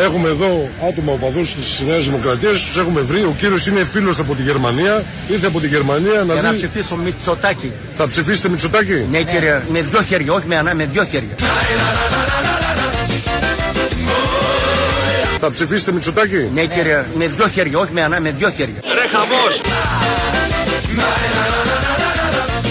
Έχουμε εδώ άτομα οπαδούς της Νέας Δημοκρατίας, τους έχουμε βρει. Ο κύριος είναι φίλος από τη Γερμανία. Ήρθε από τη Γερμανία να Για να δει. ψηφίσω Μητσοτάκη. Θα ψηφίσετε Μητσοτάκη; Ναι κύριε, με δυο χέρια, όχι με ένα, με δυο χέρια. Θα ψηφίσετε Μητσοτάκη; Ναι κύριε, με δυο χέρια, όχι με ένα, με δυο χέρια. Ρε χαμός.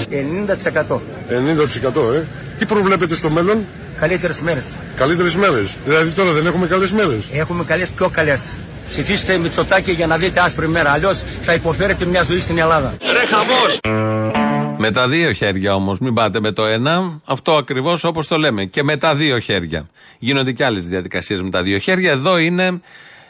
90%. 90% ε. Τι προβλέπετε στο μέλλον; Καλύτερες μέρες. Καλύτερες μέρες. Δηλαδή τώρα δεν έχουμε καλές μέρες. Έχουμε καλές, πιο καλές. Ψηφίστε Μητσοτάκη για να δείτε άσπρη μέρα. Αλλιώς θα υποφέρετε μια ζωή στην Ελλάδα. Ρε χαμός. Με τα δύο χέρια όμως, μην πάτε με το ένα. Αυτό ακριβώς όπως το λέμε. Και με τα δύο χέρια. Γίνονται και άλλες διαδικασίες με τα δύο χέρια. Εδώ είναι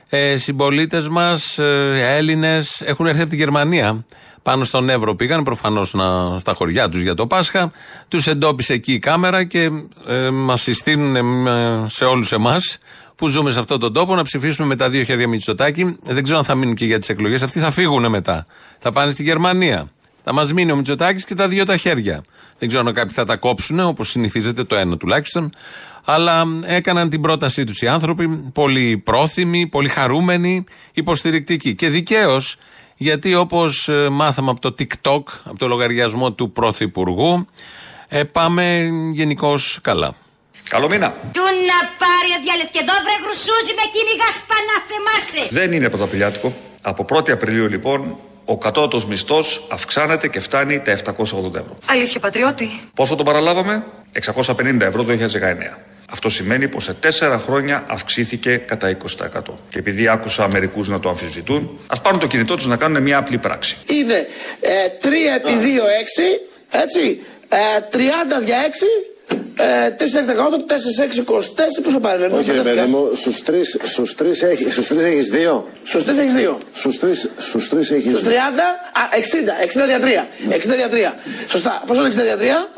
ε, συμπολίτες μας, ε, Έλληνες, έχουν έρθει από τη Γερμανία. Πάνω στον Εύρο πήγαν προφανώς στα χωριά τους για το Πάσχα. Τους εντόπισε εκεί η κάμερα και ε, μας συστήνουν ε, σε όλους εμάς που ζούμε σε αυτόν τον τόπο να ψηφίσουμε με τα δύο χέρια Μητσοτάκη. Δεν ξέρω αν θα μείνουν και για τις εκλογές. Αυτοί θα φύγουν μετά. Θα πάνε στη Γερμανία. Θα μας μείνει ο Μητσοτάκης και τα δύο τα χέρια. Δεν ξέρω αν κάποιοι θα τα κόψουν, όπως συνηθίζεται το ένα τουλάχιστον. Αλλά έκαναν την πρότασή τους οι άνθρωποι, πολύ πρόθυμοι, πολύ χαρούμενοι, υποστηρικτικοί. Και δικαίως, γιατί όπως μάθαμε από το TikTok, από το λογαριασμό του Πρωθυπουργού, ε, πάμε γενικώς καλά. Καλό μήνα. Του να πάρει ο διάλες και εδώ βρε γρουσούζι με κυνηγάς πανά θεμάσαι. Δεν είναι πρωταπηλιάτικο. Από 1η Απριλίου λοιπόν ο κατώτατος μισθός αυξάνεται και φτάνει τα 780 ευρώ. Αλήθεια, πατριώτη. Πόσο τον παραλάβαμε; 650 ευρώ το 2019. Αυτό σημαίνει πως σε τέσσερα χρόνια αυξήθηκε κατά 20%. Και επειδή άκουσα μερικούς να το αμφισβητούν, ας πάρουν το κινητό τους να κάνουν μια απλή πράξη. είναι ε, 3 επί 2 6, έτσι, ε, 30 δια 6, ε, 4 6 18, 4 6 24, πόσο πάρει, ρε, Όχι ρε μπερδεύτηκα. παιδί μου, στους τρεις, στους τρεις, έχεις, στους τρεις έχεις δύο. Στους 3 έχεις 2. Στους τρεις, στους τρεις έχεις Στους 30, δύο. α, 60, 60 δια 3. 60 δια 3. Σωστά. Πόσο είναι 60 δια 3?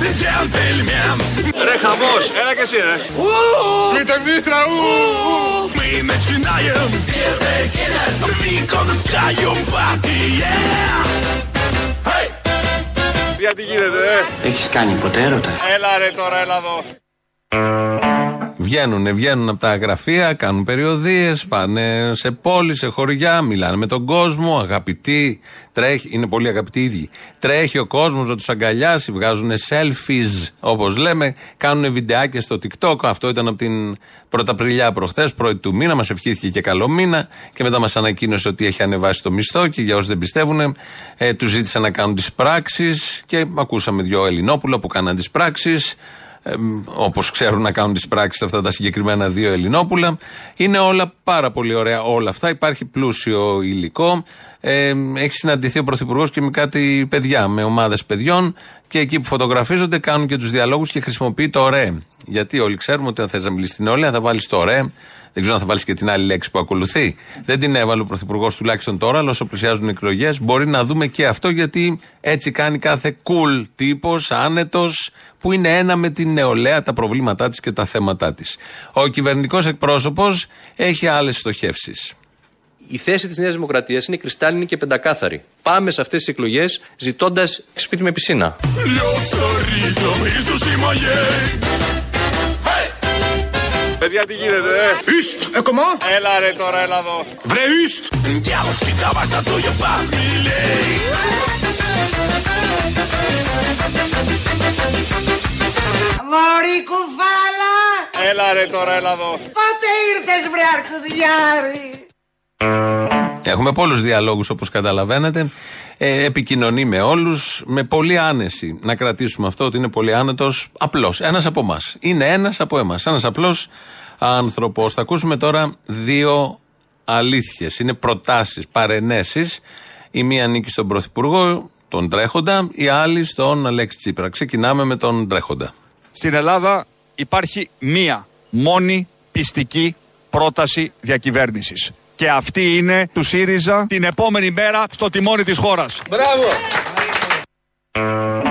Δέκα. Ρε χαμός. Έλα και εσύ ρε. Για τι γίνεται ε. Έχεις κάνει ποτέ έρωτα; Έλα ρε τώρα έλα εδώ. Βγαίνουν, βγαίνουν από τα γραφεία, κάνουν περιοδίες, πάνε σε πόλεις, σε χωριά, μιλάνε με τον κόσμο. Αγαπητοί, τρέχει, είναι πολύ αγαπητοί οι ίδιοι. Τρέχει ο κόσμος να τους αγκαλιάσει, βγάζουν selfies, όπως λέμε, κάνουν βιντεάκια στο TikTok. Αυτό ήταν από την Πρωταπριλιά προχθές, πρώτη του μήνα. Μας ευχήθηκε και καλό μήνα. Και μετά μας ανακοίνωσε ότι έχει ανεβάσει το μισθό. Και για όσους δεν πιστεύουν, ε, τους ζήτησε να κάνουν τις πράξεις. Και ακούσαμε δύο Ελληνόπουλα που κάναν τις πράξεις ε, όπως ξέρουν να κάνουν τις πράξεις αυτά τα συγκεκριμένα δύο Ελληνόπουλα. Είναι όλα πάρα πολύ ωραία όλα αυτά. Υπάρχει πλούσιο υλικό. Ε, έχει συναντηθεί ο Πρωθυπουργός και με κάτι παιδιά, με ομάδες παιδιών και εκεί που φωτογραφίζονται κάνουν και τους διαλόγους και χρησιμοποιεί το ρε. Γιατί όλοι ξέρουμε ότι αν θες να μιλήσεις την νεολαία θα βάλεις το ρε. Δεν ξέρω αν θα βάλεις και την άλλη λέξη που ακολουθεί. Δεν την έβαλε ο Πρωθυπουργός τουλάχιστον τώρα, αλλά όσο πλησιάζουν οι εκλογές, μπορεί να δούμε και αυτό γιατί έτσι κάνει κάθε cool τύπος, άνετος, που είναι ένα με την νεολαία, τα προβλήματά της και τα θέματά της. Ο κυβερνητικός εκπρόσωπος έχει άλλες στοχεύσεις. Η θέση της Νέας Δημοκρατίας είναι κρυστάλλινη και πεντακάθαρη. Πάμε σε αυτές τις εκλογές ζητώντας σπίτι με πισίνα. Παιδιά τι γίνεται ε; Ιστ, ε, κομμά. Έλα ρε τώρα έλα εδώ. Βρε ιστ. Μωρή κουβάλα. Έλα ρε τώρα έλα εδώ. Πότε ήρθες βρε αρκουδιάρη; Έχουμε πολλούς διαλόγους όπως καταλαβαίνετε. Ε, επικοινωνεί με όλους με πολύ άνεση. Να κρατήσουμε αυτό ότι είναι πολύ άνετος, απλό. Ένας από εμάς. Είναι ένας από εμάς. Ένας απλός άνθρωπος. Θα ακούσουμε τώρα δύο αλήθειες. Είναι προτάσεις, παρενέσεις. Η μία ανήκει στον Πρωθυπουργό, τον τρέχοντα, η άλλη στον Αλέξη Τσίπρα. Ξεκινάμε με τον τρέχοντα. Στην Ελλάδα υπάρχει μία μόνη πιστική πρόταση διακυβέρνησης. Και αυτή είναι του ΣΥΡΙΖΑ την επόμενη μέρα στο τιμόνι της χώρας. Μπράβο.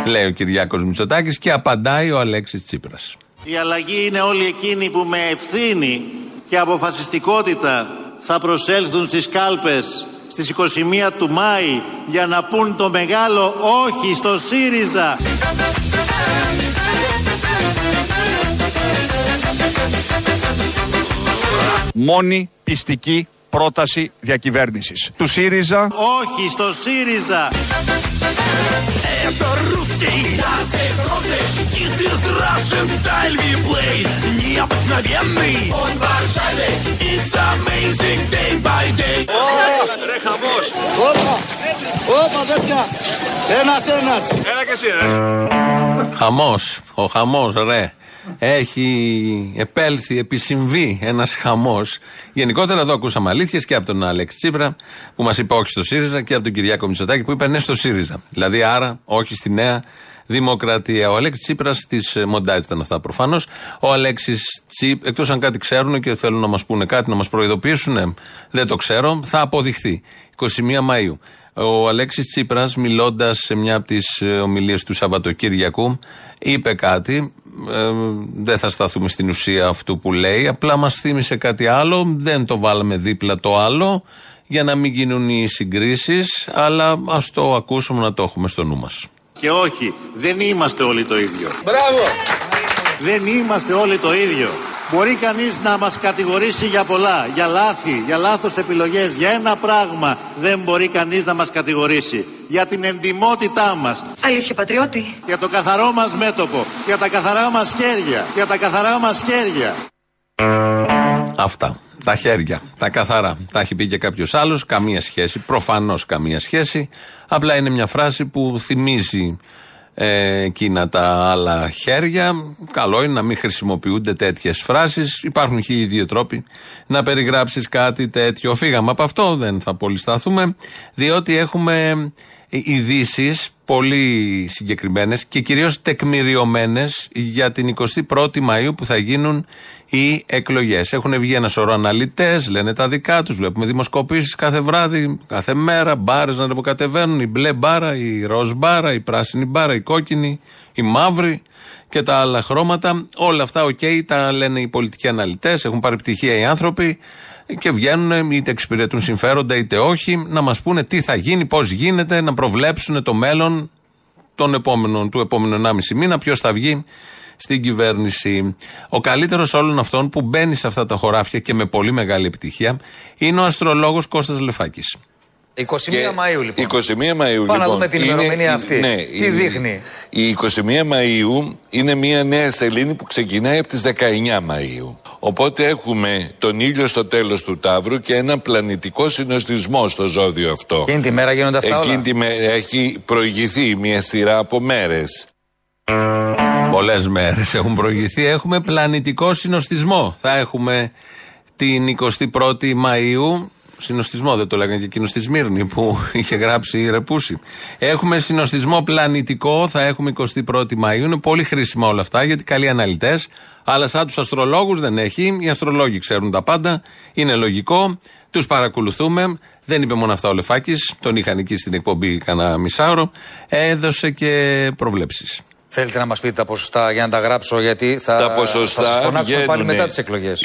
Λέει ο Κυριάκος Μητσοτάκης και απαντάει ο Αλέξης Τσίπρας. Η αλλαγή είναι όλοι εκείνη που με ευθύνη και αποφασιστικότητα θα προσέλθουν στις κάλπες στις 21 του Μάη για να πούν το μεγάλο όχι στο ΣΥΡΙΖΑ. Μόνη πιστική πρόταση διακυβέρνησης του ΣΥΡΙΖΑ. Όχι στο ΣΥΡΙΖΑ. Ρε χαμός. Όπα, όπα τέτοια. Ένας ένας. Έλα και εσύ ρε. Χαμό. Ο χαμό, ρε. Έχει επέλθει, επισυμβεί ένας χαμός. Γενικότερα εδώ ακούσαμε αλήθειες και από τον Αλέξη Τσίπρα που μας είπε όχι στο ΣΥΡΙΖΑ και από τον Κυριάκο Μητσοτάκη που είπε ναι στο ΣΥΡΙΖΑ. Δηλαδή άρα όχι στη νέα δημοκρατία. Ο Αλέξης Τσίπρας της Μοντάζ ήταν αυτά προφανώς. Ο Αλέξης Τσίπρα, εκτός αν κάτι ξέρουν και θέλουν να μας πούνε κάτι, να μας προειδοποιήσουν, ε, δεν το ξέρω, θα αποδειχθεί. 21 Μαου. Ο Αλέξης Τσίπρας, μιλώντας σε μια από τις ομιλίες του Σαββατοκύριακου, είπε κάτι. Ε, δεν θα σταθούμε στην ουσία αυτού που λέει. Απλά μας θύμισε κάτι άλλο. Δεν το βάλαμε δίπλα το άλλο για να μην γίνουν οι συγκρίσεις. Αλλά ας το ακούσουμε να το έχουμε στο νου μας. Και όχι, δεν είμαστε όλοι το ίδιο. Μπράβο. Δεν είμαστε όλοι το ίδιο. Μπορεί κανείς να μας κατηγορήσει για πολλά, για λάθη, για λάθος επιλογές. Για ένα πράγμα δεν μπορεί κανείς να μας κατηγορήσει. Για την εντιμότητά μας, Αλήθεια, πατριώτη. για το καθαρό μας μέτωπο, για τα καθαρά μας χέρια, για τα καθαρά μας χέρια. Αυτά. Τα χέρια, τα καθαρά. Τα έχει πει και κάποιος άλλος. Καμία σχέση. Προφανώς καμία σχέση. Απλά είναι μια φράση που θυμίζει ε, εκείνα τα άλλα χέρια. Καλό είναι να μην χρησιμοποιούνται τέτοιες φράσεις. Υπάρχουν χίλιοι δύο τρόποι να περιγράψεις κάτι τέτοιο. Φύγαμε από αυτό, δεν θα πολυσταθούμε, διότι έχουμε ειδήσει πολύ συγκεκριμένες και κυρίως τεκμηριωμένες για την 21η Μαου που θα γίνουν οι εκλογές. Έχουν βγει ένα σωρό αναλυτές, λένε τα δικά τους. Βλέπουμε δημοσκοπήσεις κάθε βράδυ, κάθε μέρα, μπάρες να ανεβοκατεβαίνουν. Η μπλε μπάρα, η ροζ μπάρα, η πράσινη μπάρα, η κόκκινη, η μαύρη και τα άλλα χρώματα. Όλα αυτά, οκ, τα λένε οι πολιτικοί αναλυτές, έχουν πάρει πτυχία οι άνθρωποι και βγαίνουν είτε εξυπηρετούν συμφέροντα είτε όχι να μας πούνε τι θα γίνει, πώς γίνεται, να προβλέψουν το μέλλον τον επόμενο, του επόμενου 1,5 μήνα, ποιος θα βγει στην κυβέρνηση. Ο καλύτερος όλων αυτών που μπαίνει σε αυτά τα χωράφια και με πολύ μεγάλη επιτυχία είναι ο αστρολόγος Κώστας Λεφάκης. 21 Μαΐου λοιπόν. 21 Μαΐου Πάμε να λοιπόν. δούμε την είναι- ημερομηνία αυτή. Ναι, Τι είναι- δείχνει. Η 21 Μαΐου είναι μια νέα σελήνη που ξεκινάει από τις 19 Μαΐου. Οπότε έχουμε τον ήλιο στο τέλος του Ταύρου και ένα πλανητικό συνοστισμό στο ζώδιο αυτό. Εκείνη τη μέρα γίνονται αυτά Εκείνη όλα. τη μέρα έχει προηγηθεί μια σειρά από μέρες. Πολλές μέρες έχουν προηγηθεί. Έχουμε πλανητικό συνοστισμό. Θα έχουμε την 21η Μαου. Συνοστισμό, δεν το λέγανε και εκείνος στη Σμύρνη που είχε γράψει η Ρεπούση. Έχουμε συνοστισμό πλανητικό, θα έχουμε 21η Μαου. Είναι πολύ χρήσιμα όλα αυτά γιατί καλοί αναλυτές. Αλλά σαν τους αστρολόγους δεν έχει. Οι αστρολόγοι ξέρουν τα πάντα. Είναι λογικό. Τους παρακολουθούμε. Δεν είπε μόνο αυτά ο Λεφάκης. Τον είχαν εκεί στην εκπομπή κανένα μισάωρο. Έδωσε και προβλέψεις. Θέλετε να μας πείτε τα ποσοστά για να τα γράψω, γιατί θα, Τα θα σας ποσοστά φωνάξουμε πάλι βγαίνουνε μετά τις εκλογές.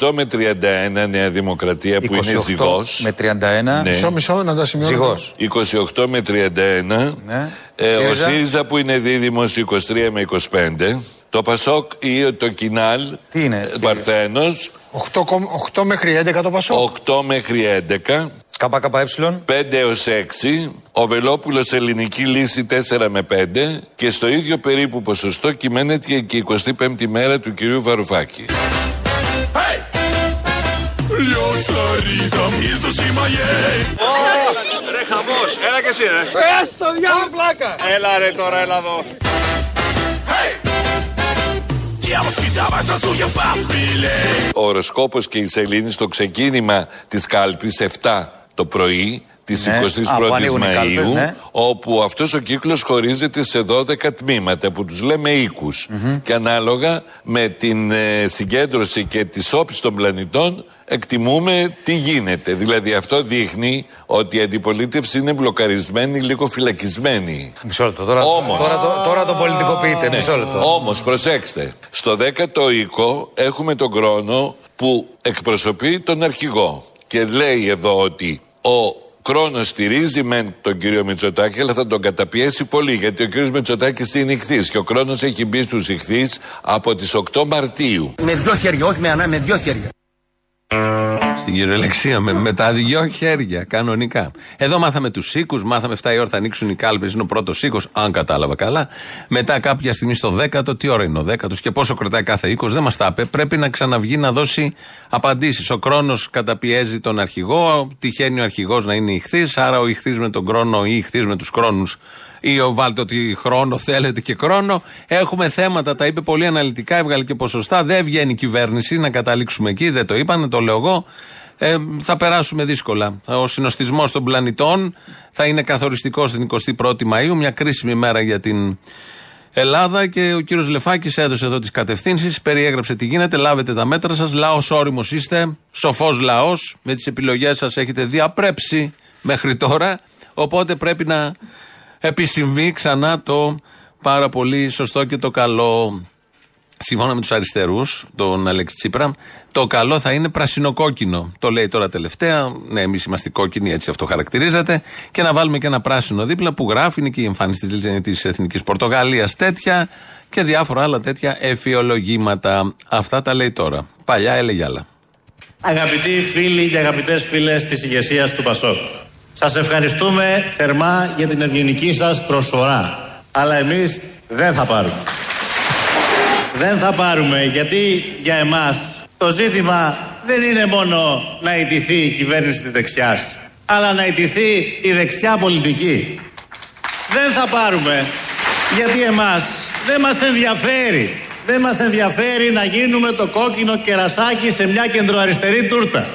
28 με 31 Νέα Δημοκρατία που είναι ζυγός. με 31. Ναι. Μισό, μισό, να τα σημειώσω. Ζυγός. 28 με 31. Ναι. Ε, ο ΣΥΡΙΖΑ. ΣΥΡΙΖΑ που είναι δίδυμος 23 με 25. Το ΠΑΣΟΚ ή το ΚΙΝΑΛ Τι είναι, ε, Παρθένος 8, μέχρι 11 το πασό. 8 μέχρι 11. ΚΚΕ. 5 έως 6, ο Βελόπουλος ελληνική λύση 4 με 5 και στο ίδιο περίπου ποσοστό κυμαίνεται και η 25η μέρα του κυρίου Βαρουφάκη. Ρε χαμός. Έλα και εσύ ρε. Πες το διάλο πλάκα. Έλα ρε τώρα, έλα εδώ. Ο οροσκόπος και η σελήνη στο ξεκίνημα της κάλπης 7 το πρωί της Ναι. 21ης Α, που ανοίγουν οι Μαΐου κάλπες, ναι. όπου αυτός ο κύκλος χωρίζεται σε 12 τμήματα που τους λέμε οίκους. και ανάλογα με την ε, συγκέντρωση και τις όψεις των πλανητών εκτιμούμε τι γίνεται. Δηλαδή αυτό δείχνει ότι η αντιπολίτευση είναι μπλοκαρισμένη, λίγο φυλακισμένη. Μισό λεπτό. Τώρα, Όμως. τώρα, το, τώρα το πολιτικοποιείτε. Ναι. Μισό λεπτό. Όμως προσέξτε, στο 10ο οίκο έχουμε τον χρόνο που εκπροσωπεί τον αρχηγό και λέει εδώ ότι ο Κρόνος στηρίζει μεν τον κύριο Μητσοτάκη, αλλά θα τον καταπιέσει πολύ. Γιατί ο κύριος Μητσοτάκης είναι ηχθής και ο Κρόνος έχει μπει στους ηχθείς από τις 8 Μαρτίου. Με δύο χέρια, όχι με ανά, με δύο χέρια. Στην κυριολεξία με, με τα δυο χέρια, κανονικά. Εδώ μάθαμε τους οίκους, μάθαμε 7 η ώρα θα ανοίξουν οι κάλπες, είναι ο πρώτος οίκος, αν κατάλαβα καλά. Μετά κάποια στιγμή στο δέκατο, τι ώρα είναι ο δέκατος και πόσο κρατάει κάθε οίκος, δεν μας τα είπε. Πρέπει να ξαναβγεί να δώσει απαντήσεις. Ο χρόνο καταπιέζει τον αρχηγό, τυχαίνει ο αρχηγός να είναι ηχθής, άρα ο ηχθής με τον χρόνο ή ηχθής με τους χρόνου ή ο βάλτε ότι χρόνο θέλετε και χρόνο. Έχουμε θέματα, τα είπε πολύ αναλυτικά, έβγαλε και ποσοστά. Δεν βγαίνει η κυβέρνηση να καταλήξουμε εκεί, δεν το είπανε, το λέω εγώ. Ε, θα περάσουμε δύσκολα. Ο συνοστισμός των πλανητών θα είναι καθοριστικός την 21η Μαου, μια κρίσιμη μέρα για την Ελλάδα και ο κύριος Λεφάκης έδωσε εδώ τις κατευθύνσεις, περιέγραψε τι γίνεται, λάβετε τα μέτρα σας. Λαός όριμος είστε, σοφός λαός, με τις επιλογές σας έχετε διαπρέψει μέχρι τώρα. Οπότε πρέπει να επισυμβεί ξανά το πάρα πολύ σωστό και το καλό. Σύμφωνα με τους αριστερούς, τον Αλέξη Τσίπρα, το καλό θα είναι πρασινοκόκκινο. Το λέει τώρα τελευταία. Ναι, εμείς είμαστε κόκκινοι, έτσι αυτό χαρακτηρίζεται. Και να βάλουμε και ένα πράσινο δίπλα που γράφει, είναι και η εμφάνιση της Εθνικής Πορτογαλίας τέτοια και διάφορα άλλα τέτοια εφιολογήματα. Αυτά τα λέει τώρα. Παλιά έλεγε άλλα. Αγαπητοί φίλοι και αγαπητές φίλες της ηγεσίας του Πασόκ. Σας ευχαριστούμε θερμά για την ευγενική σας προσφορά. Αλλά εμείς δεν θα πάρουμε. Δεν θα πάρουμε γιατί για εμάς το ζήτημα δεν είναι μόνο να ιτηθεί η κυβέρνηση της δεξιάς αλλά να ιτηθεί η δεξιά πολιτική. Δεν θα πάρουμε γιατί εμάς δεν μας ενδιαφέρει δεν μας ενδιαφέρει να γίνουμε το κόκκινο κερασάκι σε μια κεντροαριστερή τούρτα.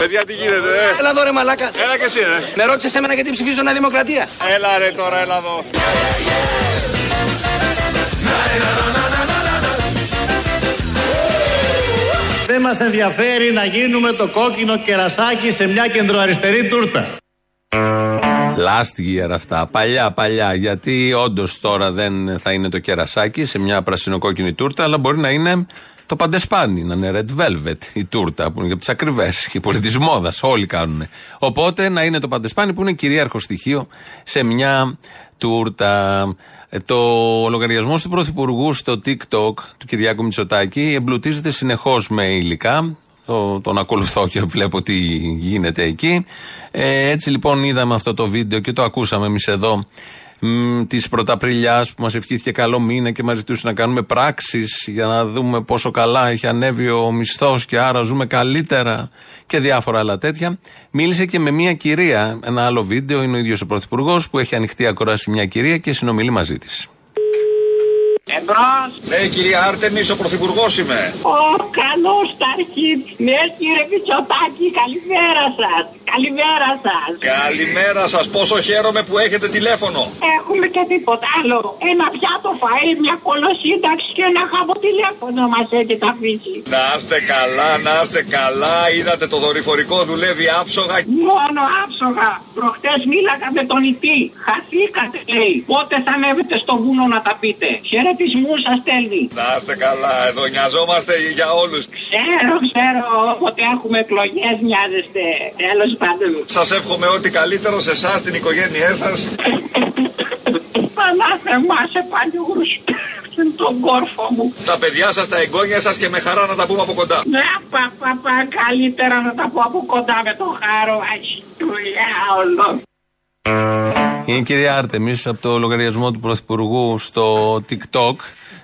Παιδιά, τι γίνεται, ε; Έλα εδώ ρε μαλάκα. Έλα και εσύ, ε. Με ρώτησες εμένα γιατί ψηφίζω Νέα Δημοκρατία. Έλα ρε τώρα, έλα εδώ. Δεν μας ενδιαφέρει να γίνουμε το κόκκινο κερασάκι σε μια κεντροαριστερή τούρτα. Last year αυτά. Παλιά, παλιά. Γιατί όντως τώρα δεν θα είναι το κερασάκι σε μια πρασινοκόκκινη τούρτα, αλλά μπορεί να είναι το παντεσπάνι, να είναι red velvet η τούρτα που είναι για τις ακριβές και πολύ της μόδας. Όλοι κάνουν. Οπότε να είναι το παντεσπάνι που είναι κυρίαρχο στοιχείο σε μια τούρτα. Ε, το λογαριασμό του Πρωθυπουργού στο TikTok του Κυριάκου Μητσοτάκη εμπλουτίζεται συνεχώς με υλικά. Το, τον ακολουθώ και βλέπω τι γίνεται εκεί. Ε, έτσι λοιπόν είδαμε αυτό το βίντεο και το ακούσαμε εμείς εδώ της Πρωταπριλιάς που μας ευχήθηκε καλό μήνα και μας ζητούσε να κάνουμε πράξεις για να δούμε πόσο καλά έχει ανέβει ο μισθός και άρα ζούμε καλύτερα και διάφορα άλλα τέτοια. Μίλησε και με μια κυρία. Ένα άλλο βίντεο είναι ο ίδιος ο Πρωθυπουργός που έχει ανοιχτή ακοράση μια κυρία και συνομιλεί μαζί της. Εμπρός. Ναι, κυρία Άρτεμις, ο πρωθυπουργός είμαι. Ω, καλώς τα αρχή. Ναι, κύριε Μητσοτάκη, καλημέρα σας. Καλημέρα σας. Καλημέρα σας, πόσο χαίρομαι που έχετε τηλέφωνο. Έχουμε και τίποτα άλλο. Ένα πιάτο φαΐ, μια κολοσύνταξη και ένα χαμό τηλέφωνο μας έχετε αφήσει. Να είστε καλά, να είστε καλά. Είδατε το δορυφορικό δουλεύει άψογα. Μόνο άψογα. Προχτές μίλαγα με τον Ιτή. Χαθήκατε λέει. Πότε θα ανέβετε στο βουνό να τα πείτε. Χαιρετισμού σας στέλνει. Να είστε καλά, εδώ νοιαζόμαστε για όλους. Ξέρω, ξέρω, όποτε έχουμε εκλογές νοιάζεστε. Τέλος πάντων. Σας εύχομαι ό,τι καλύτερο σε εσάς, την οικογένειά σας. Πανάθεμά σε παλιούς τον κόρφο μου. Τα παιδιά σας, τα εγγόνια σας και με χαρά να τα πούμε από κοντά. Ναι, πα, πα, πα, καλύτερα να τα πω από κοντά με το χάρο. Δουλειά όλο. Είναι η κυρία Άρτεμι από το λογαριασμό του Πρωθυπουργού στο TikTok.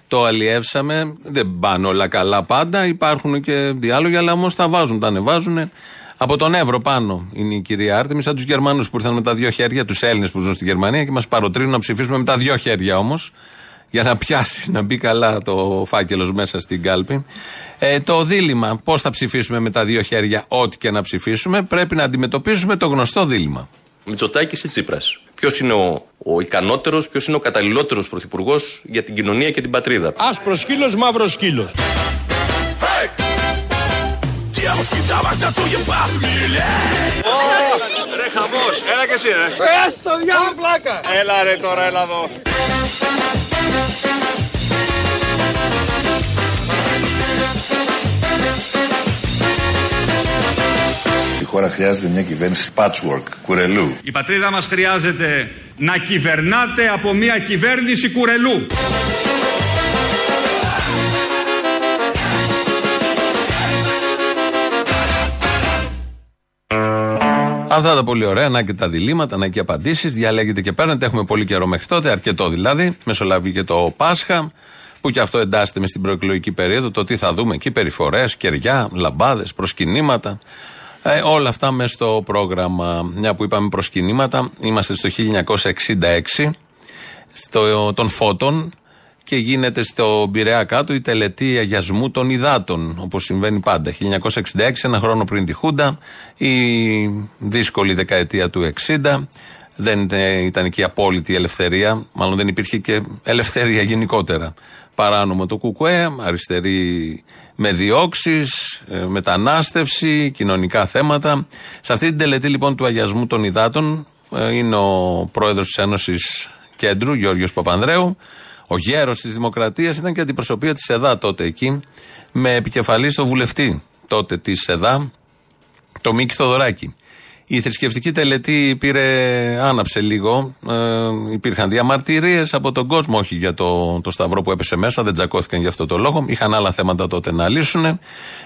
Το αλλιεύσαμε. Δεν πάνε όλα καλά πάντα. Υπάρχουν και διάλογοι, αλλά όμως τα βάζουν, τα ανεβάζουν. Από τον Εύρο πάνω είναι η κυρία Άρτεμι, σαν τους Γερμανούς που ήρθαν με τα δύο χέρια, τους Έλληνες που ζουν στη Γερμανία και μας παροτρύνουν να ψηφίσουμε με τα δύο χέρια όμως. Για να πιάσει, να μπει καλά το φάκελος μέσα στην κάλπη. Ε, το δίλημα, πώς θα ψηφίσουμε με τα δύο χέρια, ό,τι και να ψηφίσουμε, πρέπει να αντιμετωπίσουμε το γνωστό δίλημα. Μητσοτάκης ή Τσίπρας. Ποιος είναι ο, ο ικανότερος, ποιος είναι ο καταλληλότερος πρωθυπουργός για την κοινωνία και την πατρίδα. Άσπρος σκύλος, μαύρος σκύλος. Ρε χαμός, έλα και εσύ ρε. Έστω διάλο πλάκα. Έλα ρε τώρα, έλα εδώ. Η χώρα χρειάζεται μια κυβέρνηση patchwork, κουρελού. Η πατρίδα μας χρειάζεται να κυβερνάτε από μια κυβέρνηση κουρελού. Αυτά τα πολύ ωραία, να και τα διλήμματα, να και απαντήσεις. Διαλέγετε και παίρνετε. Έχουμε πολύ καιρό μέχρι τότε, αρκετό δηλαδή. Μεσολαβεί και το Πάσχα, που και αυτό εντάσσεται μες στην προεκλογική περίοδο. Το τι θα δούμε εκεί, περιφορές, κεριά, λαμπάδες, προσκυνήματα. Ε, όλα αυτά μέσα στο πρόγραμμα. Μια που είπαμε προσκυνήματα, είμαστε στο 1966, στο, των φώτων και γίνεται στο Πειραιά κάτω η τελετή αγιασμού των υδάτων, όπως συμβαίνει πάντα. 1966, ένα χρόνο πριν τη Χούντα, η δύσκολη δεκαετία του 60. Δεν ήταν εκεί απόλυτη ελευθερία, μάλλον δεν υπήρχε και ελευθερία γενικότερα. Παράνομο το κουκουέ, αριστερή με διώξεις, μετανάστευση, κοινωνικά θέματα. Σε αυτή την τελετή λοιπόν του αγιασμού των υδάτων ε, είναι ο πρόεδρος της Ένωσης Κέντρου, Γιώργος Παπανδρέου, ο γέρος της Δημοκρατίας ήταν και αντιπροσωπεία της ΕΔΑ τότε εκεί, με επικεφαλή στο βουλευτή τότε της ΕΔΑ, το Μίκη Θοδωράκη. Η θρησκευτική τελετή πήρε, άναψε λίγο. Ε, υπήρχαν διαμαρτυρίες από τον κόσμο, όχι για το, το σταυρό που έπεσε μέσα, δεν τζακώθηκαν για αυτό το λόγο. Είχαν άλλα θέματα τότε να λύσουν.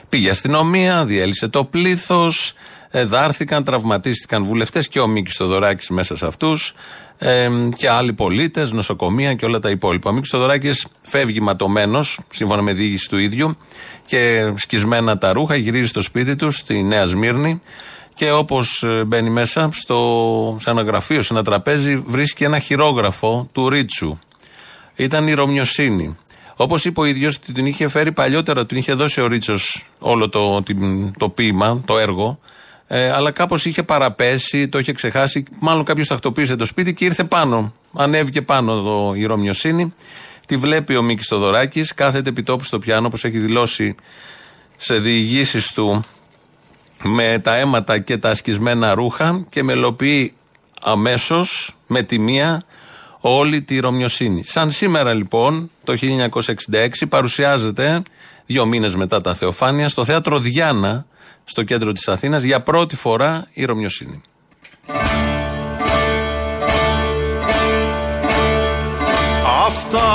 Πήγε αστυνομία, διέλυσε το πλήθος, εδάρθηκαν, τραυματίστηκαν βουλευτές και ο Μίκης Θοδωράκης μέσα σε αυτούς ε, και άλλοι πολίτες, νοσοκομεία και όλα τα υπόλοιπα. Ο Μίκης Θοδωράκη φεύγει ματωμένος, σύμφωνα με διοίκηση του ίδιου, και σκισμένα τα ρούχα, γυρίζει στο σπίτι του στη Νέα Σμύρνη και όπως μπαίνει μέσα στο, σε ένα γραφείο, σε ένα τραπέζι, βρίσκει ένα χειρόγραφο του Ρίτσου. Ήταν η Ρωμιοσύνη. Όπως είπε ο ίδιος, την είχε φέρει παλιότερα, την είχε δώσει ο Ρίτσος όλο το, το, το ποίημα, το έργο. Ε, αλλά κάπως είχε παραπέσει, το είχε ξεχάσει. Μάλλον κάποιος τακτοποίησε το σπίτι και ήρθε πάνω. Ανέβηκε πάνω εδώ η Ρωμιοσύνη. Τη βλέπει ο Μίκης Θοδωράκης, κάθεται επιτόπου στο πιάνο, όπως έχει δηλώσει σε διηγήσεις του με τα αίματα και τα ασκισμένα ρούχα και μελοποιεί αμέσως με τη μία όλη τη Ρωμιοσύνη. Σαν σήμερα λοιπόν, το 1966, παρουσιάζεται δύο μήνες μετά τα Θεοφάνεια στο θέατρο Διάνα στο κέντρο της Αθήνας για πρώτη φορά η Ρωμιοσύνη. Αυτά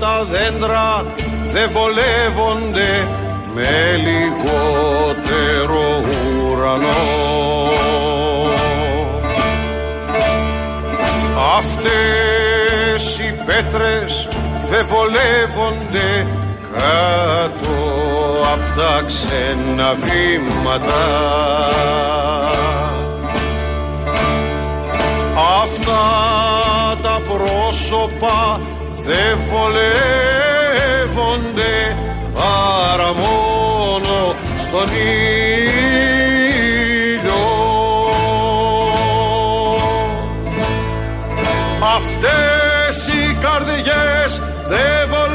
τα δέντρα δεν βολεύονται με λιγότερο ουρανό Αυτές οι πέτρες δεν βολεύονται κάτω απ' τα ξένα βήματα. Αυτά τα πρόσωπα δεν βολεύονται παρά μόνο στον ήλιο. Αυτές οι καρδιές δεν βολεύονται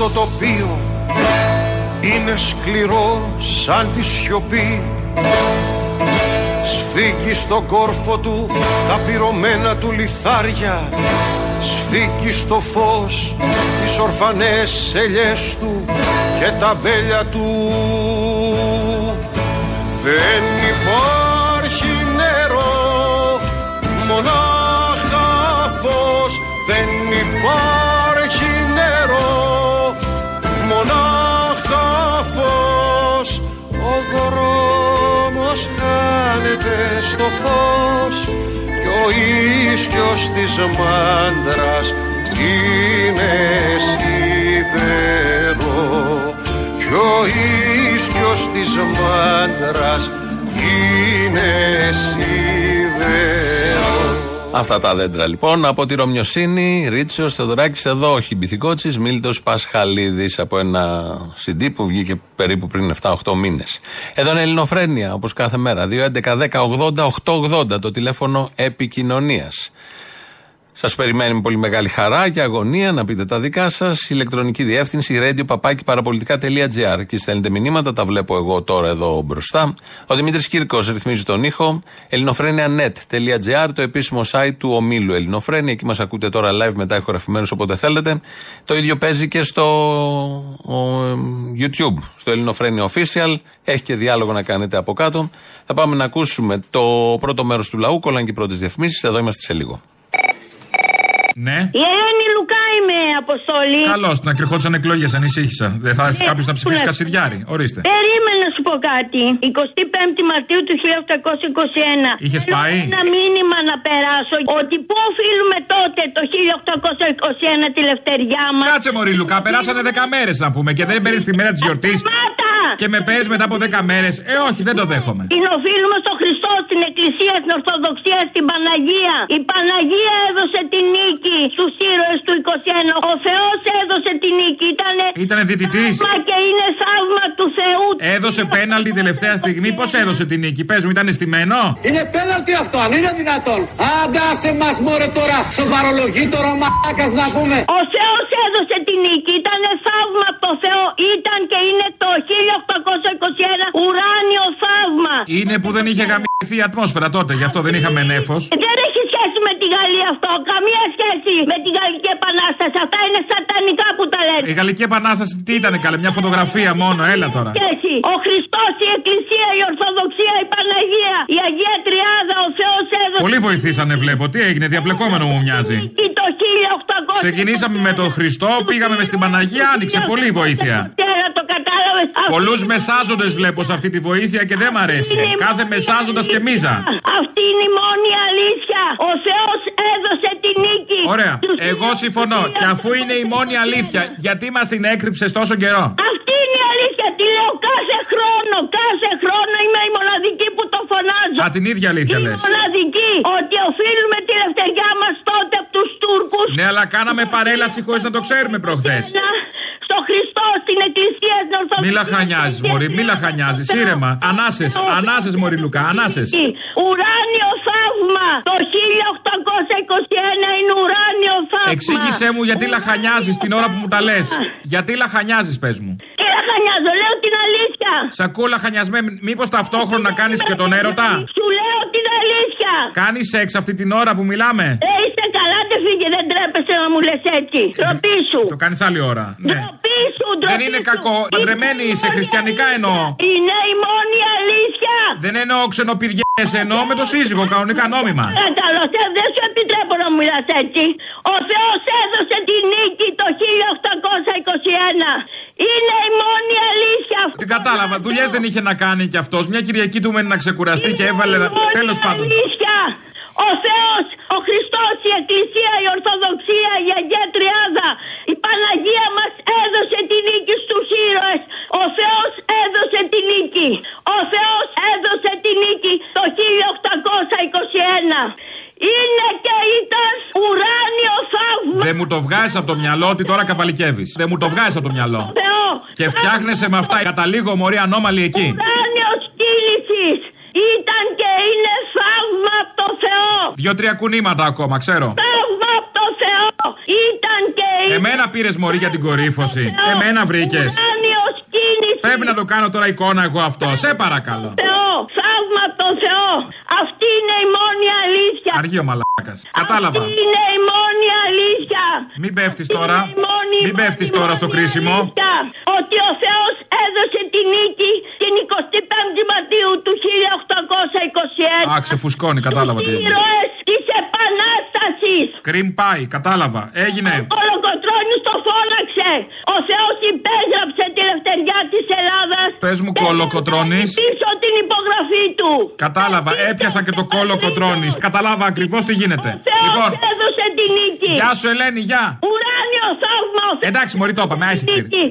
το τοπίο. Είναι σκληρό σαν τη σιωπή. Σφίγγει στον κόρφο του τα πυρωμένα του λιθάρια. Σφίγγει στο φως τις ορφανές ελιές του και τα μπέλια του. Δεν υπάρχει δρόμος χάνεται στο φως κι ο ίσκιος της μάντρας είναι σίδερο κι ο ίσκιος της μάντρας είναι σίδερο Αυτά τα δέντρα λοιπόν από τη Ρωμιοσύνη, Ρίτσο, Θεοδωράκης, εδώ όχι Μπιθικώτση, Μίλτος Πασχαλίδης από ένα CD που βγήκε περίπου πριν 7-8 μήνες. Εδώ είναι Ελληνοφρένια όπως κάθε μέρα. 2.11.10.80.880 το τηλέφωνο επικοινωνίας. Σας περιμένει με πολύ μεγάλη χαρά και αγωνία να πείτε τα δικά σας. Ηλεκτρονική διεύθυνση radio παπάκι παραπολιτικά.gr. Και στέλνετε μηνύματα, τα βλέπω εγώ τώρα εδώ μπροστά. Ο Δημήτρης Κύρκος ρυθμίζει τον ήχο. ελληνοφρένια.net.gr, το επίσημο site του ομίλου Ελληνοφρένια. Εκεί μας ακούτε τώρα live μετά ηχογραφημένους όποτε θέλετε. Το ίδιο παίζει και στο ο, ε, YouTube, στο Ελληνοφρένια Official. Έχει και διάλογο να κάνετε από κάτω. Θα πάμε να ακούσουμε το πρώτο μέρος του λαού, κολλάνε και οι πρώτες διαφημίσεις. Εδώ είμαστε σε λίγο. Ναι. Η Ελένη Λουκά είμαι, Αποστολή. Καλώς, να κρυχόντουσαν εκλογές, ανησύχησα. Δεν θα έρθει Ε, κάποιος να ψηφίσει ναι. Κασιδιάρη. Ορίστε. Περίμενε να σου πω κάτι. 25η Μαρτίου του 1821. Είχες Θέλω πάει; Ένα μήνυμα να περάσω ότι πού οφείλουμε τότε το 1821 τη λευτεριά μας. Κάτσε Μωρή Λουκά, περάσανε 10 μέρες να πούμε και δεν παίρνεις τη μέρα της γιορτής. Και με παίζει μετά από 10 μέρες. Ε, όχι, δεν το δέχομαι. Την οφείλουμε στο Χριστό, στην Εκκλησία, στην Ορθοδοξία, στην Παναγία. Η Παναγία έδωσε τη νίκη στους ήρωες του 21. Ο Θεός έδωσε τη νίκη. Ήτανε Ήτανε διαιτητής. θαύμα και είναι θαύμα του Θεού. Έδωσε πέναλτι τελευταία στιγμή. Πώς έδωσε την νίκη, πες μου, ήταν στημένο; Είναι πέναλτι αυτό, αν είναι δυνατόν. Άντε άσε μας μωρέ τώρα, σοβαρολογεί τώρα ο μαλάκας να πούμε. Ο Θεός έδωσε τη νίκη. Ήταν θαύμα από το Θεό. Ήταν και είναι το 1821 ουράνιο θαύμα. Είναι που δεν είχε γαμηθεί η ατμόσφαιρα τότε, γι' αυτό δεν είχαμε νέφο. Δεν έχει σχέση με τη Γαλλία αυτό. Καμία σχέση με τη Γαλλική Επανάσταση. Αυτά είναι σατανικά που τα λένε. Η Γαλλική Επανάσταση τι ήταν, καλέ, μια φωτογραφία μόνο, έλα τώρα. Σχέση. Ο Χριστός, η Εκκλησία, η Ορθοδοξία, η Παναγία, η Αγία Τριάδα, ο Θεός έδωσε. Πολύ βοηθήσανε, βλέπω. Τι έγινε, διαπλεκόμενο μου μοιάζει. νίκη το 1800. Ξεκινήσαμε με τον Χριστό, πήγαμε με στην Παναγία, άνοιξε πολύ βοήθεια. Τώρα το κατάλαβες. Πολλούς μεσάζοντες βλέπω σε αυτή τη βοήθεια και δεν μ' αρέσει. Κάθε μεσάζοντας και μίζα. Αυτή είναι η μόνη αλήθεια. Ο Θεός έδωσε τη νίκη. Ωραία. Στους Εγώ συμφωνώ. Και αφού είναι η μόνη αλήθεια, γιατί μας την έκρυψε τόσο καιρό; Αυτή είναι η αλήθεια. Τη λέω κάθε χρόνο. Κάθε χρόνο είμαι η μοναδική που το φωνάζω. Α, την ίδια αλήθεια λες. Μοναδική. Ότι οφείλουμε τη λευτεριά μας τότε από τους Τούρκους. Ναι, αλλά κάναμε παρέλαση χωρίς να το ξέρουμε προχθές. Στο Χριστό, στην Εκκλησία, στην Ορθοδοξία. Μη λαχανιάζεις, Μωρή, μη λαχανιάζεις. Ήρεμα. Ανάσες, ανάσες, Μωρή Λουκά, ανάσες. Ουράνιο θαύμα. Το 1821 είναι ουράνιο θαύμα. Εξήγησέ μου γιατί λαχανιάζεις την ώρα που μου τα λες. Γιατί λαχανιάζεις, πες μου. Τι λαχανιάζω, λέω την αλήθεια. Σ' ακούω λαχανιασμένη. Μήπως ταυτόχρονα κάνεις και τον έρωτα; Σου λέω την αλήθεια. Κάνεις σεξ αυτή την ώρα που μιλάμε; Ε, είστε καλά, δεν φύγε, δεν τρέπεσαι να μου λες έτσι. Ντροπή σου. Το κάνεις άλλη ώρα. Ναι. Ντροπή σου, ντροπή Δεν είναι κακό. Παντρεμένη είσαι, χριστιανικά εννοώ. Είναι η μόνη αλήθεια. Δεν εννοώ ξενοπηδιέ, εννοώ με το σύζυγο, κανονικά νόμιμα. Ε, καλώς, ε, δεν σου επιτρέπω να μου μιλάς έτσι. Ο Θεός έδωσε τη νίκη το 1821. Είναι η μόνη αλήθεια. Την κατάλαβα. Δουλειές δεν είχε να κάνει κι αυτός. Μια Κυριακή του μένει να ξεκουραστεί και έβαλε. Τέλος πάντων. Αλήθεια. Ο Θεός, ο Χριστός, η Εκκλησία, η Ορθοδοξία, η Αγία Τριάδα, η Παναγία μας έδωσε τη νίκη στους ήρωες. Ο Θεός έδωσε τη νίκη. Ο Θεός έδωσε τη νίκη το 1821. Είναι και ήταν ουράνιο θαύμα. Δεν μου το βγάζεις από το μυαλό ότι τώρα καβαλικεύεις. Δεν μου το βγάζεις από το μυαλό. Θεό. Και φτιάχνεσαι με αυτά. Καταλήγω μωρή ανώμαλη εκεί. Ουράνιος κύλησης. Ήταν και είναι θαύμα από το Θεό. Δύο-τρία κουνήματα ακόμα, ξέρω. Θαύμα από το Θεό. Ήταν και είναι Εμένα πήρες μωρή για την κορύφωση. Εμένα βρήκες. ουράνιος κίνηση. Πρέπει να το κάνω τώρα εικόνα εγώ αυτό. Σε παρακαλώ. Θεό. Θαύμα από το Θεό. Αυτή είναι η μόνη αλήθεια. Αργεί ο μαλάκας. Κατάλαβα. Αυτή είναι η μόνη αλήθεια. Μην πέφτεις τώρα. μόνη, Μην πέφτεις τώρα στο κρίσιμο. αλήθεια. Ότι ο Θεός έδωσε τη νίκη την 25η Μαρτίου του 1821. Α, ξεφουσκώνει, κατάλαβα τι έγινε. Ήρωες της Επανάστασης. Κρυμ πάει, κατάλαβα. Έγινε. Ο Κολοκοτρώνης το φώναξε. Ο Θεός υπέγραψε τη ελευθεριά της Ελλάδας. Πες μου κολοκοτρώνει. Πίσω την υπογραφή του. Κατάλαβα, έπιασα και το κόλλο κοτρώνη. Κατάλαβα ακριβώς τι γίνεται. Θεός Λοιπόν, έδωσε τη νίκη. Γεια σου Ελένη, γεια. Ουράνιο θαύμα. ο Θεός Εντάξει, μωρή το είπαμε, άισε κύριε. νίκη.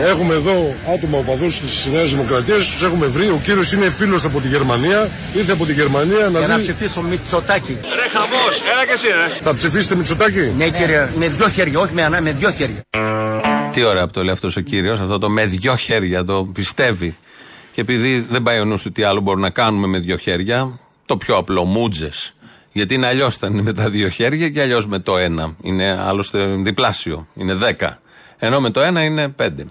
Έχουμε εδώ άτομα οπαδούς της Νέας Δημοκρατίας, τους έχουμε βρει. Ο κύριος είναι φίλος από τη Γερμανία. Ήρθε από τη Γερμανία να Για να δει. ψηφίσω Μητσοτάκη. Ρε χαμός, έλα και εσύ ρε. Θα ψηφίσετε Μητσοτάκη; Ναι κύριε, με δυο χέρια, όχι με ένα, με δυο χέρια. Τι ωραία που το λέει αυτός ο κύριος, αυτό το με δυο χέρια, το πιστεύει. Και επειδή δεν πάει ο νους του τι άλλο μπορούμε να κάνουμε με δυο χέρια, το πιο απλό, μούτζε. Γιατί είναι αλλιώς θα είναι με τα δύο χέρια και αλλιώς με το ένα. Είναι άλλωστε διπλάσιο. Είναι δέκα. Ενώ με το ένα είναι πέντε.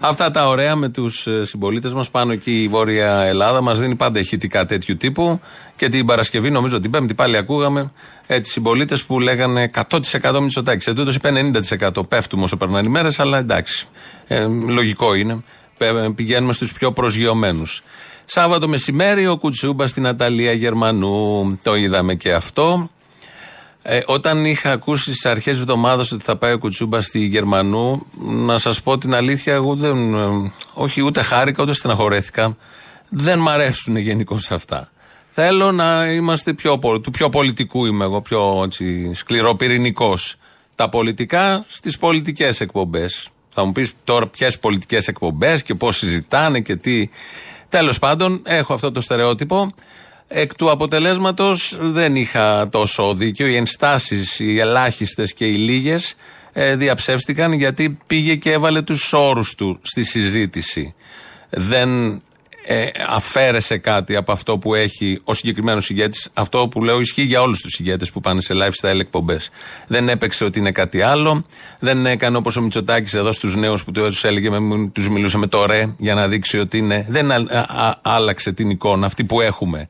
Αυτά τα ωραία με τους συμπολίτες μας πάνω εκεί η Βόρεια Ελλάδα μας δίνει πάντα ηχητικά τέτοιου τύπου. Και την Παρασκευή, νομίζω την Πέμπτη, πάλι ακούγαμε έτσι συμπολίτες που λέγανε 100% Μητσοτάκη. Εν τούτος είπε 90%. Πέφτουμε όσο περνάνε οι μέρες, αλλά εντάξει. Ε, λογικό είναι. Πε- Πηγαίνουμε στους πιο προσγειωμένους. Σάββατο μεσημέρι ο Κουτσούμπας στην Αταλία Γερμανού. Το είδαμε και αυτό. Ε, όταν είχα ακούσει στις αρχές εβδομάδας ότι θα πάει ο Κουτσούμπα στη Γερμανού, να σας πω την αλήθεια, εγώ δεν. ε, όχι ούτε χάρηκα ούτε στεναχωρέθηκα. Δεν μ' αρέσουν γενικώ αυτά. Θέλω να είμαστε πιο, πο- του πιο πολιτικού είμαι εγώ, πιο έτσι, σκληροπυρηνικός. Τα πολιτικά στις πολιτικές εκπομπές. Θα μου πεις τώρα ποιες πολιτικές εκπομπές και πώς συζητάνε και τι. Τέλος πάντων, έχω αυτό το στερεότυπο. Εκ του αποτελέσματος δεν είχα τόσο δίκιο. Οι ενστάσεις, οι ελάχιστες και οι λίγες ε, διαψεύστηκαν γιατί πήγε και έβαλε τους όρους του στη συζήτηση. Δεν ε, αφαίρεσε κάτι από αυτό που έχει ο συγκεκριμένος ηγέτης. Αυτό που λέω ισχύει για όλους τους ηγέτες που πάνε σε lifestyle εκπομπές. Δεν έπαιξε ότι είναι κάτι άλλο. Δεν έκανε όπως ο Μητσοτάκης εδώ στους νέους που τους έλεγε, τους μιλούσε με το ρε για να δείξει ότι είναι. Δεν α- α- άλλαξε την εικόνα αυτή που έχουμε.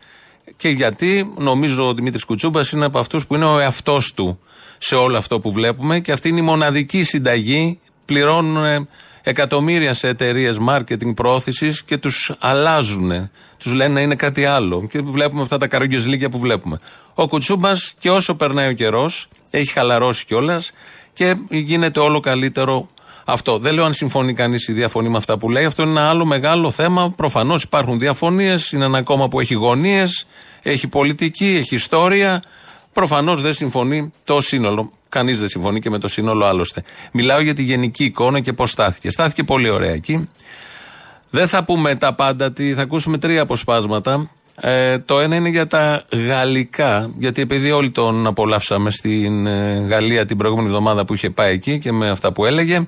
Και γιατί νομίζω ο Δημήτρης Κουτσούμπας είναι από αυτούς που είναι ο εαυτός του σε όλο αυτό που βλέπουμε και αυτή είναι η μοναδική συνταγή. Πληρώνουν ε, εκατομμύρια σε εταιρείες marketing πρόθεση και τους αλλάζουν. Τους λένε να είναι κάτι άλλο. Και βλέπουμε αυτά τα καρογκιοζλίκια που βλέπουμε. Ο Κουτσούμπας και όσο περνάει ο καιρός, έχει χαλαρώσει κιόλας και γίνεται όλο καλύτερο αυτό. Δεν λέω αν συμφωνεί κανείς ή διαφωνεί με αυτά που λέει. Αυτό είναι ένα άλλο μεγάλο θέμα. Προφανώς υπάρχουν διαφωνίες. Είναι ένα κόμμα που έχει γωνίες, έχει πολιτική, έχει ιστορία. Προφανώς δεν συμφωνεί το σύνολο. Κανείς δεν συμφωνεί και με το σύνολο άλλωστε. Μιλάω για τη γενική εικόνα και πώς στάθηκε. Στάθηκε πολύ ωραία εκεί. Δεν θα πούμε τα πάντα, τι- θα ακούσουμε τρία αποσπάσματα. Ε, το ένα είναι για τα γαλλικά, γιατί επειδή όλοι τον απολαύσαμε στην ε, Γαλλία την προηγούμενη εβδομάδα που είχε πάει εκεί και με αυτά που έλεγε,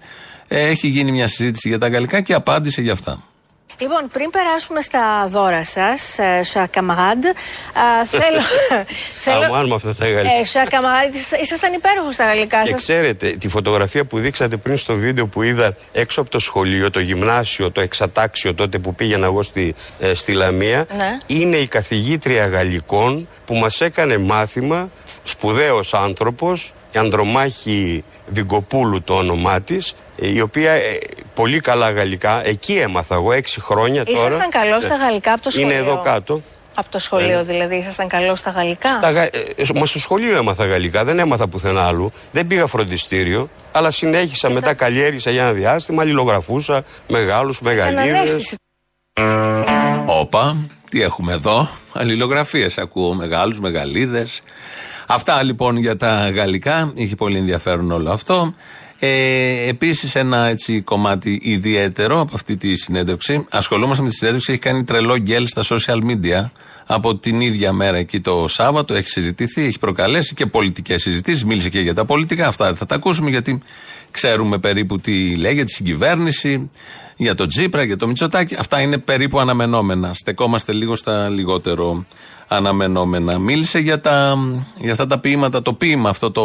ε, έχει γίνει μια συζήτηση για τα γαλλικά και απάντησε για αυτά. Λοιπόν, πριν περάσουμε στα δώρα σας, Σα Καμαράντ, θέλω. θέλω Αμάν με αυτά τα γαλλικά. ε, Σα Καμαράντ, ήσασταν υπέροχος στα γαλλικά Και σας. ξέρετε, τη φωτογραφία που δείξατε πριν στο βίντεο που είδα έξω από το σχολείο, το γυμνάσιο, το εξατάξιο τότε που πήγαινα εγώ στη, ε, στη Λαμία, Ναι. είναι η καθηγήτρια γαλλικών που μας έκανε μάθημα, σπουδαίος άνθρωπος, η Ανδρομάχη Βιγκοπούλου το όνομά της, ε, η οποία ε, πολύ καλά γαλλικά, εκεί έμαθα εγώ έξι χρόνια τώρα. Ήσασταν καλό στα Ε, γαλλικά από το σχολείο. Είναι εδώ κάτω. Από το σχολείο Ναι. δηλαδή, ήσασταν καλό στα γαλλικά; Στα, γα- ε, μα στο σχολείο έμαθα γαλλικά, δεν έμαθα πουθενά άλλου. Δεν πήγα φροντιστήριο, αλλά συνέχισα μετά καλλιέργησα για ένα διάστημα, αλληλογραφούσα μεγάλου, μεγαλύτερου. Ανανέστηση. Όπα, τι έχουμε εδώ; Αλληλογραφίες ακούω. Μεγάλου, μεγαλίδε. Αυτά λοιπόν για τα γαλλικά. Είχε πολύ ενδιαφέρον όλο αυτό. Ε, Επίσης, ένα έτσι κομμάτι ιδιαίτερο από αυτή τη συνέντευξη. Ασχολούμαστε με τη συνέντευξη. Έχει κάνει τρελό γκέλ στα social media από την ίδια μέρα εκεί το Σάββατο. Έχει συζητηθεί, έχει προκαλέσει και πολιτικές συζητήσεις. Μίλησε και για τα πολιτικά. Αυτά δεν θα τα ακούσουμε γιατί ξέρουμε περίπου τι λέει για τη συγκυβέρνηση, για το Τζίπρα, για το Μητσοτάκη. Αυτά είναι περίπου αναμενόμενα. Στεκόμαστε λίγο στα λιγότερο αναμενόμενα. Μίλησε για, τα, για αυτά τα ποίηματα, το ποίημα αυτό το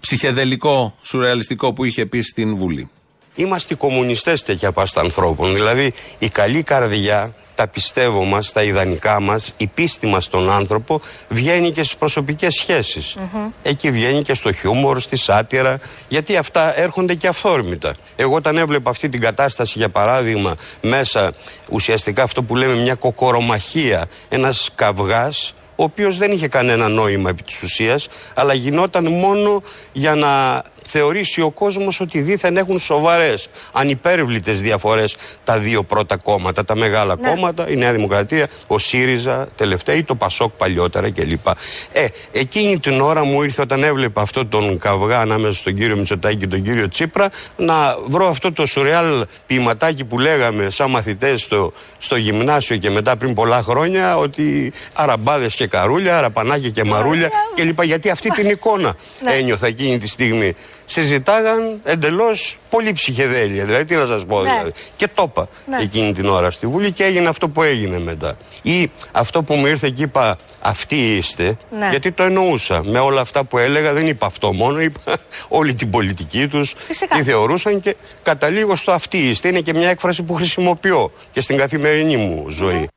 ψυχεδελικό, σουρεαλιστικό που είχε πει στην Βουλή. Είμαστε οι κομμουνιστές τέτοια πάστα ανθρώπων. Δηλαδή η καλή καρδιά, τα πιστεύω μας, τα ιδανικά μας, η πίστη μας στον άνθρωπο βγαίνει και στις προσωπικές σχέσεις. Εκεί βγαίνει και στο χιούμορ, στη σάτυρα, γιατί αυτά έρχονται και αυθόρμητα. Εγώ όταν έβλεπα αυτή την κατάσταση, για παράδειγμα, μέσα ουσιαστικά αυτό που λέμε μια κοκορομαχία, ένας καυγάς, ο οποίος δεν είχε κανένα νόημα επί της ουσίας, αλλά γινόταν μόνο για να θεωρήσει ο κόσμος ότι δήθεν έχουν σοβαρές, ανυπέρβλητες διαφορές τα δύο πρώτα κόμματα, τα μεγάλα Ναι. κόμματα, η Νέα Δημοκρατία, ο ΣΥΡΙΖΑ τελευταία ή το ΠΑΣΟΚ παλιότερα κλπ. Ε, εκείνη την ώρα μου ήρθε όταν έβλεπα αυτό τον καυγά ανάμεσα στον κύριο Μητσοτάκη και τον κύριο Τσίπρα να βρω αυτό το σουρεάλ ποιηματάκι που λέγαμε σαν μαθητές στο, στο γυμνάσιο και μετά πριν πολλά χρόνια ότι αραμπάδες και καρούλια, ραπανάκια και μαρούλια κλπ. Γιατί αυτή την εικόνα ένιωθα εκείνη τη στιγμή. Συζητάγαν εντελώς πολύ ψυχεδέλεια. Δηλαδή, τι να σας πω, Ναι. δηλαδή. Και το είπα Ναι. εκείνη την ώρα στη Βουλή και έγινε αυτό που έγινε μετά. Ή αυτό που μου ήρθε και είπα, αυτοί είστε, Ναι. γιατί το εννοούσα. Με όλα αυτά που έλεγα, δεν είπα αυτό μόνο, είπα όλη την πολιτική τους, Φυσικά. τι θεωρούσαν και καταλήγω στο αυτοί είστε. Είναι και μια έκφραση που χρησιμοποιώ και στην καθημερινή μου ζωή.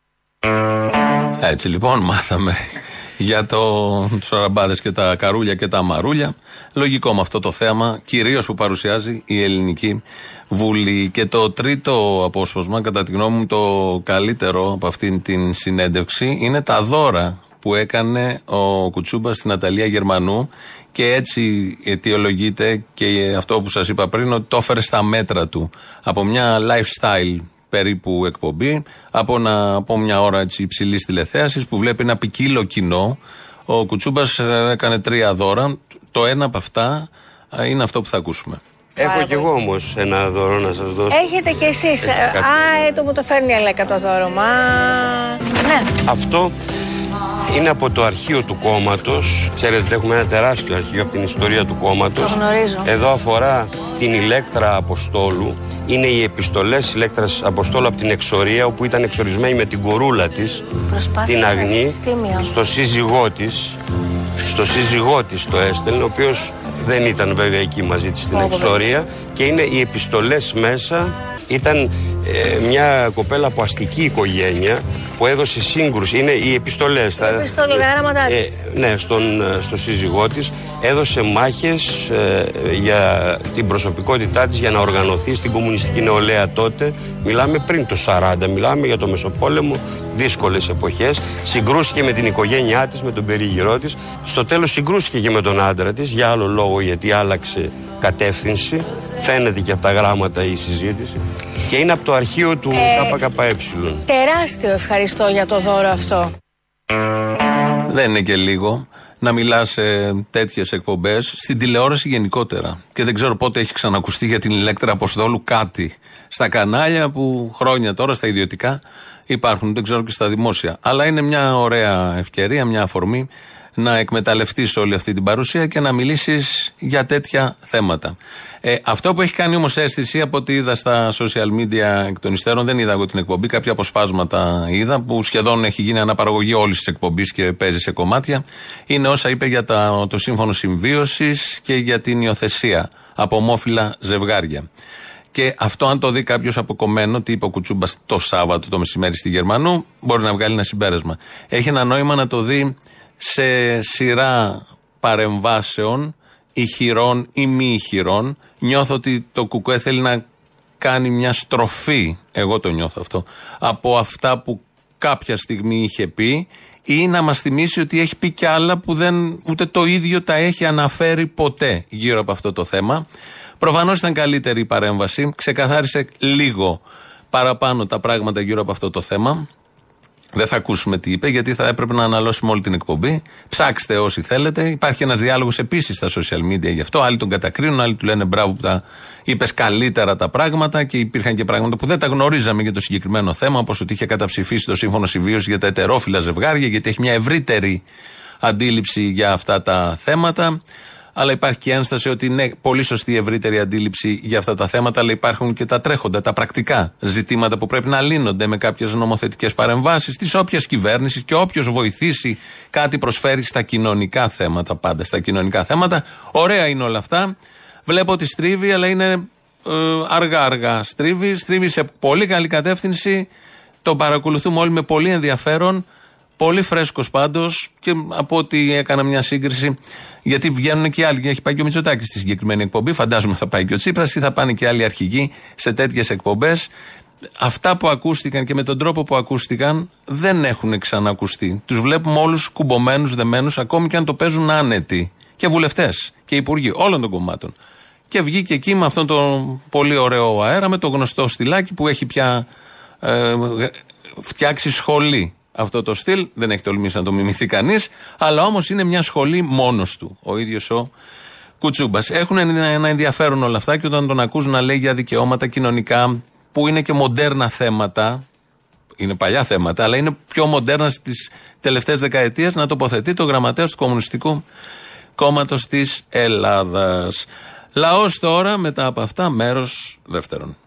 Έτσι λοιπόν μάθαμε για το, τους αραμπάδες και τα καρούλια και τα μαρούλια. Λογικό με αυτό το θέμα, κυρίως που παρουσιάζει η Ελληνική Βουλή. Και το τρίτο απόσπασμα, κατά τη γνώμη μου το καλύτερο από αυτήν την συνέντευξη, είναι τα δώρα που έκανε ο Κουτσούμπας στην Αταλία Γερμανού και έτσι αιτιολογείται και αυτό που σας είπα πριν ότι το έφερε στα μέτρα του από μια lifestyle περίπου εκπομπή από, ένα, από μια ώρα έτσι υψηλής τηλεθέασης που βλέπει ένα ποικίλο κοινό. Ο Κουτσούμπας έκανε τρία δώρα. Το ένα από αυτά ε, είναι αυτό που θα ακούσουμε. Έχω κι εγώ όμως ένα δώρο να σας δώσω. Έχετε κι εσείς. Έχει κάτι. Α, ε, το μου το φέρνει η Αλέκα το δώρο. Μα. Ναι. Αυτό είναι από το αρχείο του κόμματος. Ξέρετε, έχουμε ένα τεράστιο αρχείο από την ιστορία του κόμματος. Το γνωρίζω. Εδώ αφορά την Ηλέκτρα Αποστόλου. Είναι οι επιστολές Ηλέκτρα Αποστόλου από την εξορία, όπου ήταν εξορισμένη με την κορούλα της, Προσπάθησε την να Αγνή, συστήμιο. στο σύζυγό της. Στο σύζυγό της το έστελνε, ο οποίος δεν ήταν βέβαια εκεί μαζί της στην Ω, εξορία. Και είναι οι επιστολές μέσα. Ήταν ε, μια κοπέλα από αστική οικογένεια που έδωσε σύγκρουση. Είναι οι επιστολές. επιστολή, γράμματά της. ναι, στον, ε, στο σύζυγό της. Έδωσε μάχες για την προσωπικότητά της για να οργανωθεί στην κομμουνιστική νεολαία τότε. Μιλάμε πριν το 40, μιλάμε για το Μεσοπόλεμο, δύσκολες εποχές. Συγκρούστηκε με την οικογένειά της, με τον περίγυρό της. Στο τέλος συγκρούστηκε και με τον άντρα της για άλλο λόγο, γιατί άλλαξε κατεύθυνση. Φαίνεται και από τα γράμματα η συζήτηση. Και είναι από το αρχείο του Ε, ΚΚΕ. Τεράστιο ευχαριστώ για το δώρο αυτό. Δεν είναι και λίγο να μιλάς σε τέτοιες εκπομπές, στην τηλεόραση γενικότερα. Και δεν ξέρω πότε έχει ξανακουστεί για την Ηλέκτρα Αποστόλου κάτι στα κανάλια που χρόνια τώρα στα ιδιωτικά υπάρχουν, δεν ξέρω και στα δημόσια. Αλλά είναι μια ωραία ευκαιρία, μια αφορμή να εκμεταλλευτείς όλη αυτή την παρουσία και να μιλήσεις για τέτοια θέματα. Ε, αυτό που έχει κάνει όμως αίσθηση από ό,τι είδα στα social media εκ των υστέρων, δεν είδα εγώ την εκπομπή, κάποια αποσπάσματα είδα που σχεδόν έχει γίνει αναπαραγωγή όλης της εκπομπής και παίζει σε κομμάτια. Είναι όσα είπε για τα, το σύμφωνο συμβίωσης και για την υιοθεσία από ομόφυλα ζευγάρια. Και αυτό, αν το δει κάποιος αποκομμένο, τι είπε ο Κουτσούμπας το Σάββατο το μεσημέρι στη Γερμανού, μπορεί να βγάλει ένα συμπέρασμα. Έχει ένα νόημα να το δει σε σειρά παρεμβάσεων, ηχηρών ή μη ηχηρών. Νιώθω ότι το Κουκουέ θέλει να κάνει μια στροφή, εγώ το νιώθω αυτό, από αυτά που κάποια στιγμή είχε πει ή να μας θυμίσει ότι έχει πει κι άλλα που δεν, ούτε το ίδιο τα έχει αναφέρει ποτέ γύρω από αυτό το θέμα. Προφανώς ήταν καλύτερη η παρέμβαση, ξεκαθάρισε λίγο παραπάνω τα πράγματα γύρω από αυτό το θέμα. Δεν θα ακούσουμε τι είπε, γιατί θα έπρεπε να αναλώσουμε όλη την εκπομπή. Ψάξτε όσοι θέλετε. Υπάρχει ένας διάλογος επίσης στα social media γι' αυτό. Άλλοι τον κατακρίνουν, άλλοι του λένε μπράβο που τα είπες καλύτερα τα πράγματα και υπήρχαν και πράγματα που δεν τα γνωρίζαμε για το συγκεκριμένο θέμα, όπως ότι είχε καταψηφίσει το σύμφωνο συμβίωσης για τα ετερόφιλα ζευγάρια, γιατί έχει μια ευρύτερη αντίληψη για αυτά τα θέματα. Αλλά υπάρχει και η ένσταση ότι ναι, πολύ σωστή η ευρύτερη αντίληψη για αυτά τα θέματα, αλλά υπάρχουν και τα τρέχοντα, τα πρακτικά ζητήματα που πρέπει να λύνονται με κάποιες νομοθετικές παρεμβάσεις της όποιας κυβέρνησης και όποιος βοηθήσει κάτι προσφέρει στα κοινωνικά θέματα, πάντα στα κοινωνικά θέματα. Ωραία είναι όλα αυτά. Βλέπω ότι στρίβει, αλλά είναι αργά-αργά. Στρίβει, στρίβει σε πολύ καλή κατεύθυνση. Το παρακολουθούμε όλοι με πολύ ενδιαφέρον. Πολύ φρέσκος πάντως και από ό,τι έκανα μια σύγκριση, γιατί βγαίνουν και άλλοι. Έχει πάει και ο Μητσοτάκης στη συγκεκριμένη εκπομπή. Φαντάζομαι θα πάει και ο Τσίπρας ή θα πάνε και άλλοι αρχηγοί σε τέτοιες εκπομπές. Αυτά που ακούστηκαν και με τον τρόπο που ακούστηκαν δεν έχουν ξανακουστεί. Τους βλέπουμε όλους κουμπωμένους, δεμένους, ακόμη και αν το παίζουν άνετοι. Και βουλευτές και υπουργοί όλων των κομμάτων. Και βγήκε εκεί με αυτόν τον πολύ ωραίο αέρα, με το γνωστό στυλάκι που έχει πια ε, φτιάξει σχολή αυτό το στυλ. Δεν έχει τολμήσει να το μιμηθεί κανείς, αλλά όμως είναι μια σχολή μόνος του. Ο ίδιος ο Κουτσούμπας. Έχουν ένα ενδιαφέρον όλα αυτά και όταν τον ακούς να λέει για δικαιώματα κοινωνικά που είναι και μοντέρνα θέματα, είναι παλιά θέματα, αλλά είναι πιο μοντέρνα στις τελευταίες δεκαετίες να τοποθετεί το γραμματέας του Κομμουνιστικού Κόμματος της Ελλάδας. Λαός τώρα, μετά από αυτά, μέρος δεύτερον.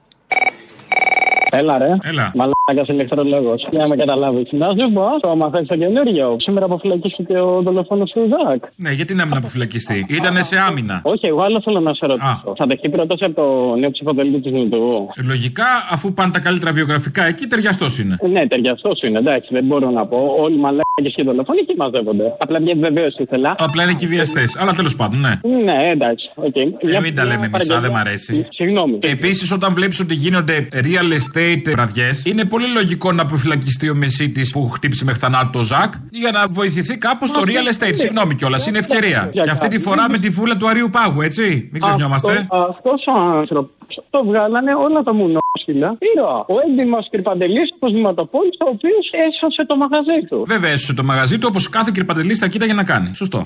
Έλα ρε. Έλα. Μαλάκας ηλεκτρολόγος. Για να με καταλάβεις. Να σου πω, το μαθαίνει το καινούριο. Σήμερα αποφυλακίστηκε ο δολοφόνος του Ζακ. Ναι, γιατί να μην αποφυλακιστεί; Ήτανε σε άμυνα. Όχι, εγώ άλλο θέλω να σε ρωτήσω. Θα δεχτεί πρόταση από το νέο ψηφοδέλτιο της Νου Δου. Λογικά, αφού πάνε τα καλύτερα βιογραφικά εκεί, ταιριαστός είναι. Ναι, ταιριαστός είναι, εντάξει, δεν μπορώ να πω. Όλοι οι μαλάκες και οι δολοφόνοι εκεί μαζεύονται. Απλά μια επιβεβαίωση ήθελα. Απλά είναι και βιαστές. Αλλά τέλος πάντων, ναι. Ναι, εντάξει, οκ. Ε, μην τα λέμε μισά, δεν μ' αρέσει. Συγγνώμη. Επίσης, όταν βλέπεις ότι γίνονται real estate βραδιέ, είναι πολύ λογικό να αποφυλακιστεί ο Μεσίτης που χτύπησε μέχρι θανάτου το Ζακ για να βοηθηθεί κάπως το real estate. Συγγνώμη κιόλας, είναι ευκαιρία. Και αυτή τη φορά με τη βούλα του Αρείου Πάγου, έτσι. Μην ξεχνιόμαστε. Αυτός ο άνθρωπος το βγάλανε όλα τα μουνόσχυλα. Ήρωα. Ο έντιμος Κρυπαντελής, ο Δημοτοπόλη, ο οποίος έσωσε το μαγαζί του. Βέβαια, έσωσε το μαγαζί του όπως κάθε κυρπαντελή θα κοίταγε να κάνει. Σωστό.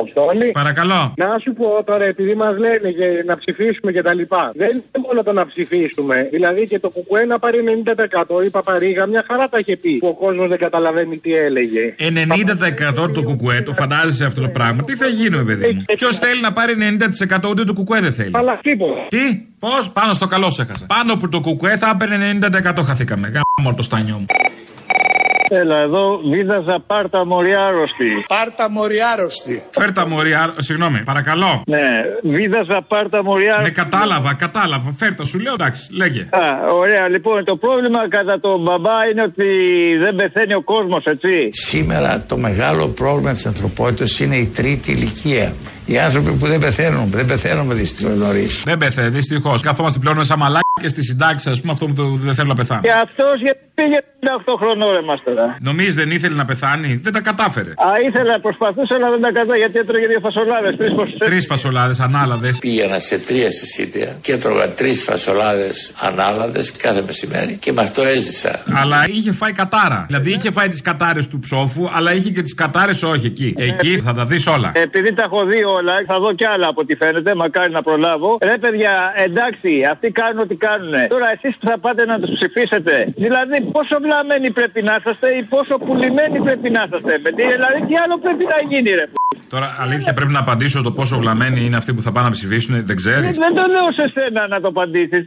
Αποστόλη. Παρακαλώ. Να σου πω τώρα, επειδή μας λένε για να ψηφίσουμε και τα λοιπά. Δεν είναι μόνο το να ψηφίσουμε. Δηλαδή και το κουκουέ να πάρει 90%. Η Παπαρίγα μια χαρά τα είχε πει. Που ο κόσμος δεν καταλαβαίνει τι έλεγε. 90% του κουκουέ, το φαντάζεσαι αυτό το πράγμα; Τι θα γίνουμε, παιδί μου; Ποιος θέλει να πάρει 90% ούτε το κουκουέ δεν θέλει. Αλλά τίποτα. Τι, πώς, πάνω στο καλό σε έχασα. Πάνω από το κουκουέ θα έπαιρνε 90% χαθήκαμε. Γάμο το στάνιό μου. Έλα εδώ, βίδαζα πάρτα μοριάρωστη. Πάρτα μοριάρωστη. Φέρτα μοριάρωστη. Συγγνώμη, παρακαλώ. Ναι, βίδαζα πάρτα μοριάρωστη. Ναι, κατάλαβα, κατάλαβα. Φέρτα, σου λέω εντάξει, λέγε. Α, ωραία, λοιπόν, το πρόβλημα κατά τον μπαμπά είναι ότι δεν πεθαίνει ο κόσμος, έτσι. Σήμερα το μεγάλο πρόβλημα της ανθρωπότητας είναι η τρίτη ηλικία. Οι άνθρωποι που δεν πεθαίνουν, δεν πεθαίνουμε δυστυχώς νωρίς. Δεν πεθαίνει, δυστυχώς. Καθόμαστε πλέον με σαν μαλάκι και στη συντάξη, ας πούμε, αυτό που δεν θέλω να πεθάνω. Και αυτός γιατί πήγε 58 χρονών ρε μας τώρα. Νομίζεις δεν ήθελε να πεθάνει, δεν τα κατάφερε. Α, ήθελα, προσπαθούσα, αλλά δεν τα κατά γιατί έτρωγε δύο φασολάδες. Τρεις φασολάδες. Τρεις φασολάδες ανάλαδες. Πήγαινα σε τρία συσίτια και έτρωγα τρεις φασολάδες ανάλαδες κάθε μεσημέρι και με αυτό έζησα. Αλλά είχε φάει κατάρα. Δηλαδή είχε φάει τις κατάρες του ψόφου, αλλά είχε και τις κατάρες όχι εκεί. Εκεί θα τα δεις όλα. Επειδή τα έχω δει όλα, θα δω κι άλλα από ό,τι φαίνεται, μακάρι να προλάβω. Ρε παιδιά, εντάξει, αυτοί κάνουν ό,τι κάνουν. Τώρα εσείς που θα πάτε να τους ψηφίσετε. Δηλαδή, πόσο βλαμμένοι πρέπει να είσαστε ή πόσο πουλημένοι πρέπει να είσαστε. παιδί. Δηλαδή, τι άλλο πρέπει να γίνει, ρε. Τώρα, αλήθεια, πρέπει να απαντήσω στο πόσο βλαμμένοι είναι αυτοί που θα πάνε να ψηφίσουν, δεν ξέρεις; Δεν το λέω σε σένα να το απαντήσεις.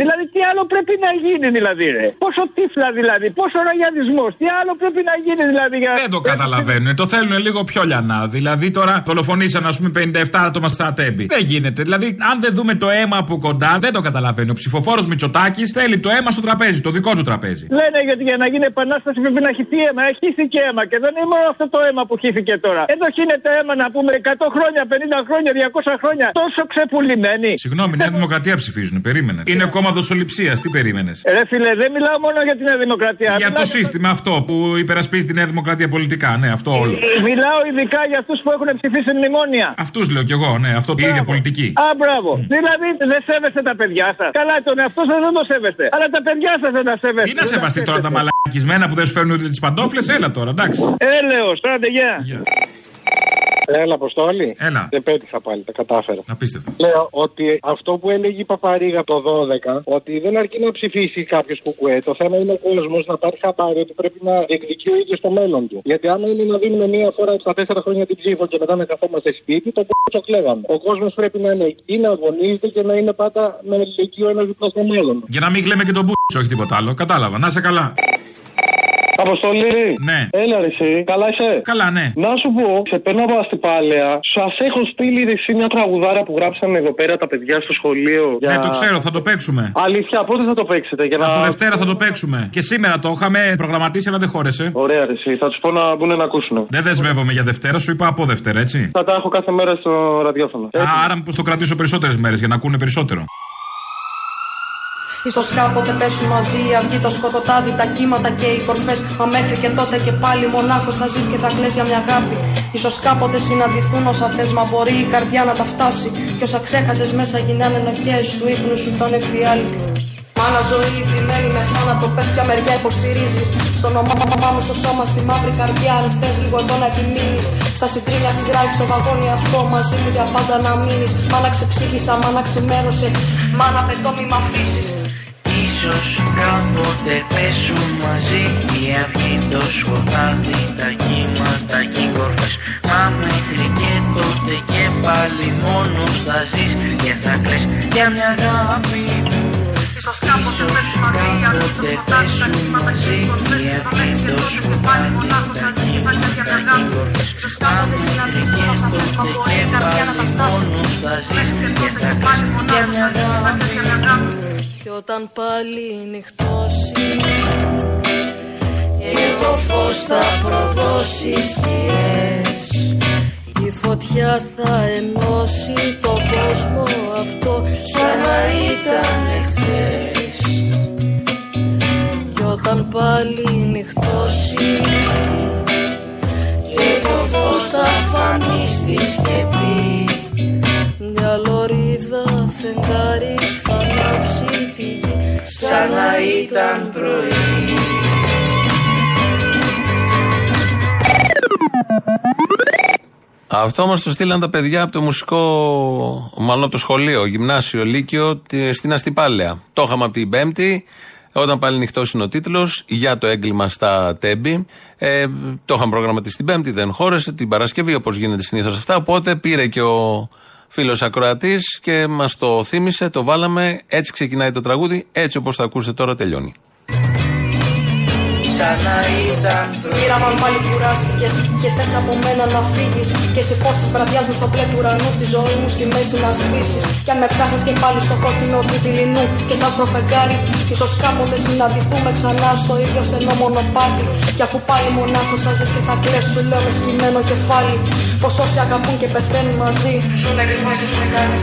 Δηλαδή, τι άλλο πρέπει να γίνει, δηλαδή, ρε. Πόσο τύφλα, δηλαδή, πόσο ραγιαδισμό, τι άλλο πρέπει να γίνει, δηλαδή. Για... Δεν το καταλαβαίνουν. Το θέλουν λίγο πιο λιανά. Δηλαδή, τώρα δολοφονήσαν, ας πούμε, 57 άτομα στα τέμπη. Δεν γίνεται. Δηλαδή, αν δεν δούμε το αίμα από κοντά, δεν το καταλαβαίνει. Ο ψηφοφόρος Μητσοτάκης θέλει το αίμα στο τραπέζι, το δικό του τραπέζι. Λένε γιατί για να γίνει επανάσταση πρέπει να χυθεί αίμα. Έχει χύθηκε αίμα και δεν είναι μόνο αυτό το αίμα που χύθηκε τώρα. Εδώ χύνεται αίμα να πούμε 100 χρόνια, 50 χρόνια, 200 χρόνια. Τόσο ξεπουλημένοι. Συγγνώμη, Νέα Δημοκρατία ψηφίζουν. Περίμενες. Είναι κόμμα δοσοληψίας. Τι περίμενες; Ρε φίλε, δεν μιλάω μόνο για τη Νέα Δημοκρατία. Για το σύστημα αυτό που υπερασπίζει τη Νέα Δημοκρατία πολιτικά. Ναι, αυτό όλο. Μιλάω ειδικά για αυτούς που έχουν ψηφίσει μνημόνια. Αυτούς λέω κι εγώ, ναι, αυτό η ίδια πολιτική. Α, μπράβο. Δηλαδή δεν σέβεστε τα παιδιά σας. Καλά, τον εαυτό σας δεν το σέβεστε. Αλλά τα παιδιά σας δεν τα σέβεστε. Τι να σεβαστείς τώρα τα μαλακισμένα που δεν σου φέρνουν ούτε τις παντόφλες, έλα τώρα, εντάξει. Έλεος, άντε γεια. Έλα, Αποστόλη. Έλα. Δεν πέτυχα πάλι, τα κατάφερα. Απίστευτο. Λέω ότι αυτό που έλεγε η Παπαρίγα το 12, ότι δεν αρκεί να ψηφίσει κάποιος κουκουέ. Το θέμα είναι ο κόσμος να πάρει χαμπάρι ότι πρέπει να διεκδικεί ο ίδιος το μέλλον του. Γιατί άμα είναι να δίνουμε μία φορά στα τέσσερα χρόνια την ψήφο και μετά να καθόμαστε σπίτι, το κόσμο κλέβαμε. Ο κόσμος πρέπει να είναι εκεί, να αγωνίζεται και να είναι πάντα με ελεγγύο ένας δίπλα στο μέλλον. Για να μην κλαίμε και τον μπούτσο, όχι τίποτα άλλο. Κατάλαβα. Να σε καλά. Αποστολή. Ναι. Έλα, ρε, εσύ. Καλά είσαι; Καλά, ναι. Να σου πω, σε παίρνω από αστυπάλαια. Σας έχω στείλει ρε, εσύ μια τραγουδάρα που γράψαν εδώ πέρα τα παιδιά στο σχολείο. Ναι, το ξέρω, θα το παίξουμε. Αλήθεια, πότε θα το παίξετε, για να. Από Δευτέρα θα το παίξουμε. Και σήμερα το είχαμε προγραμματίσει, αλλά δεν χώρεσε. Ωραία, ρε, εσύ. Θα τους πω να μπουν να ακούσουν. Δεν δεσμεύομαι για Δευτέρα, σου είπα από Δευτέρα, έτσι. Θα τα έχω κάθε μέρα στο ραδιόφωνο. Α, άρα μήπως το κρατήσω περισσότερες μέρες για να ακούνε περισσότερο. Ίσως κάποτε πέσουν μαζί η αυγή, το σκοτωτάδι, τα κύματα και οι κορφές. Μα μέχρι και τότε και πάλι μονάχος θα ζεις και θα κλαις για μια αγάπη. Ίσως κάποτε συναντηθούν όσα θες, μα μπορεί η καρδιά να τα φτάσει. Κι όσα ξέχασες μέσα γίνανε ενοχές του ύπνου σου τον εφιάλτη Μάνα ζωή ντυμένη με θάνατο, πες ποια μεριά υποστηρίζεις. Στον όνομά μου στο σώμα, στη μαύρη καρδιά αν θες λίγο εδώ να επιμείνεις. Στα συντρίμια στις ράγεις στο βαγόνι αυτό μαζί μου για πάντα να μείνεις. Μάνα ξεψύχησα, μάνα ξημέρωσε, μάνα πετώ μη μ' αφήσεις. Ίσως κάποτε πέσουν μαζί η αυγή, το σκοτάδι, τα κύματα και οι κορφές. Μα μέχρι και τότε και πάλι μόνος θα ζεις και θα κλαις. Για μια αγάπη Ίσως κάποτε πέσουν μαζί αυτό το σκοτάδι, τα κύματα και οι κορφές Μα μέχρι και τότε και πάλι μονάχος θα ζεις και θα κλαις για μια αγάπη Ίσως κάποτε συναντηθούν ως αυτές μα μπορεί η καρδιά να τα φτάσει. Μέχρι και τότε και πάλι μονάχος θα ζεις και θα κλαις για μια αγάπη Κι όταν πάλι νυχτώσει και το φως θα προδώσει σκιές. η φωτιά θα ενώσει τον κόσμο αυτό σαν να ήταν εχθές Κι όταν πάλι νυχτώσει και το φως θα φανεί στη σκεπή Μια λωρίδα φεγγάρι θα ανάψει τη γη σαν να ήταν πρωί Αυτό μα το στείλαν τα παιδιά από το μουσικό, μάλλον το σχολείο, γυμνάσιο, λύκειο τη- στην Αστυπάλαια. Το είχαμε από την Πέμπτη, όταν πάλι νυχτός είναι ο τίτλος, για το έγκλημα στα Τέμπη. Ε, το είχαμε προγραμματίσει την Πέμπτη, δεν χώρεσε. Την Παρασκευή, όπως γίνεται συνήθως αυτά. Οπότε πήρε και ο φίλος Ακροατής και μας το θύμισε, το βάλαμε. Έτσι ξεκινάει το τραγούδι, έτσι όπως θα ακούσετε τώρα τελειώνει. Σαν να ήταν Πήρα αν πάλι κουράστηκες και θες από μένα να φύγεις. Και εσύ φως της βραδιάς μου στο πλέ του ουρανού Τη ζωή μου στη μέση να σβήσεις. Κι αν με ψάχνεις και πάλι στο κόκκινο του δειλινού Και σαν προφεγγάρι Ίσως κάποτε συναντηθούμε ξανά στο ίδιο στενό μονοπάτι. Κι αφού πάλι μονάχος θα ζεις και θα κλαις Σου λέω με σκυμμένο κεφάλι. Πως όσοι αγαπούν και πεθαίνουν μαζί. Ζουνε κρυφά στο σκοτάδι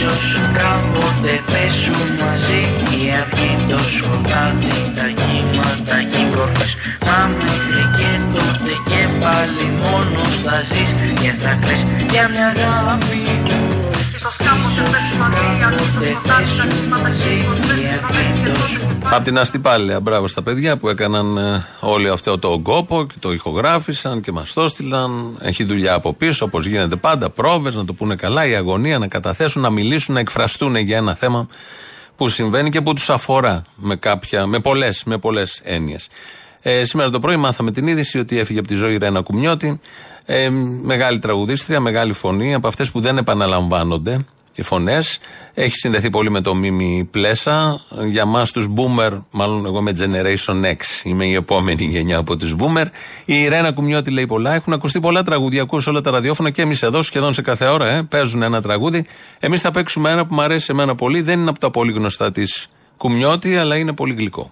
Ίσως κάποτε πέσουν μαζί. Η αυγή, το σκοτάδι, τα κύματα και οι κορφές. Μα μέχρι και τότε και πάλι μόνος θα ζεις. Και θα κλαις για μια αγάπη Ίσως κάποτε πέσουν μαζί Αυτό το σκοτάδι, τα κύματα και οι κορφές Και θα μέχρι και τότε και πάλι Απ' την Αστυπάλαια, μπράβο στα παιδιά που έκαναν ε, όλο αυτό το κόπο και το ηχογράφησαν και μας το στείλαν. Έχει δουλειά από πίσω, όπως γίνεται πάντα. Πρόβες, να το πούνε καλά, η αγωνία, να καταθέσουν, να μιλήσουν, να εκφραστούν για ένα θέμα που συμβαίνει και που τους αφορά με, κάποια, με πολλές με πολλές έννοιες. Ε, σήμερα το πρωί μάθαμε την είδηση ότι έφυγε από τη ζωή η Ρένα Κουμιώτη. Ε, μεγάλη τραγουδίστρια, μεγάλη φωνή, από αυτές που δεν επαναλαμβάνονται οι φωνές. Έχει συνδεθεί πολύ με το Μίμη Πλέσα. Για εμά τους Boomer, μάλλον εγώ είμαι Generation X, είμαι η επόμενη γενιά από τους Boomer. Η Ρένα Κουμιώτη λέει πολλά. Έχουν ακουστεί πολλά τραγούδια, ακούω σε όλα τα ραδιόφωνα και εμείς εδώ σχεδόν σε κάθε ώρα ε, παίζουν ένα τραγούδι. Εμείς θα παίξουμε ένα που μου αρέσει εμένα πολύ. Δεν είναι από τα πολύ γνωστά της Κουμιώτη, αλλά είναι πολύ γλυκό.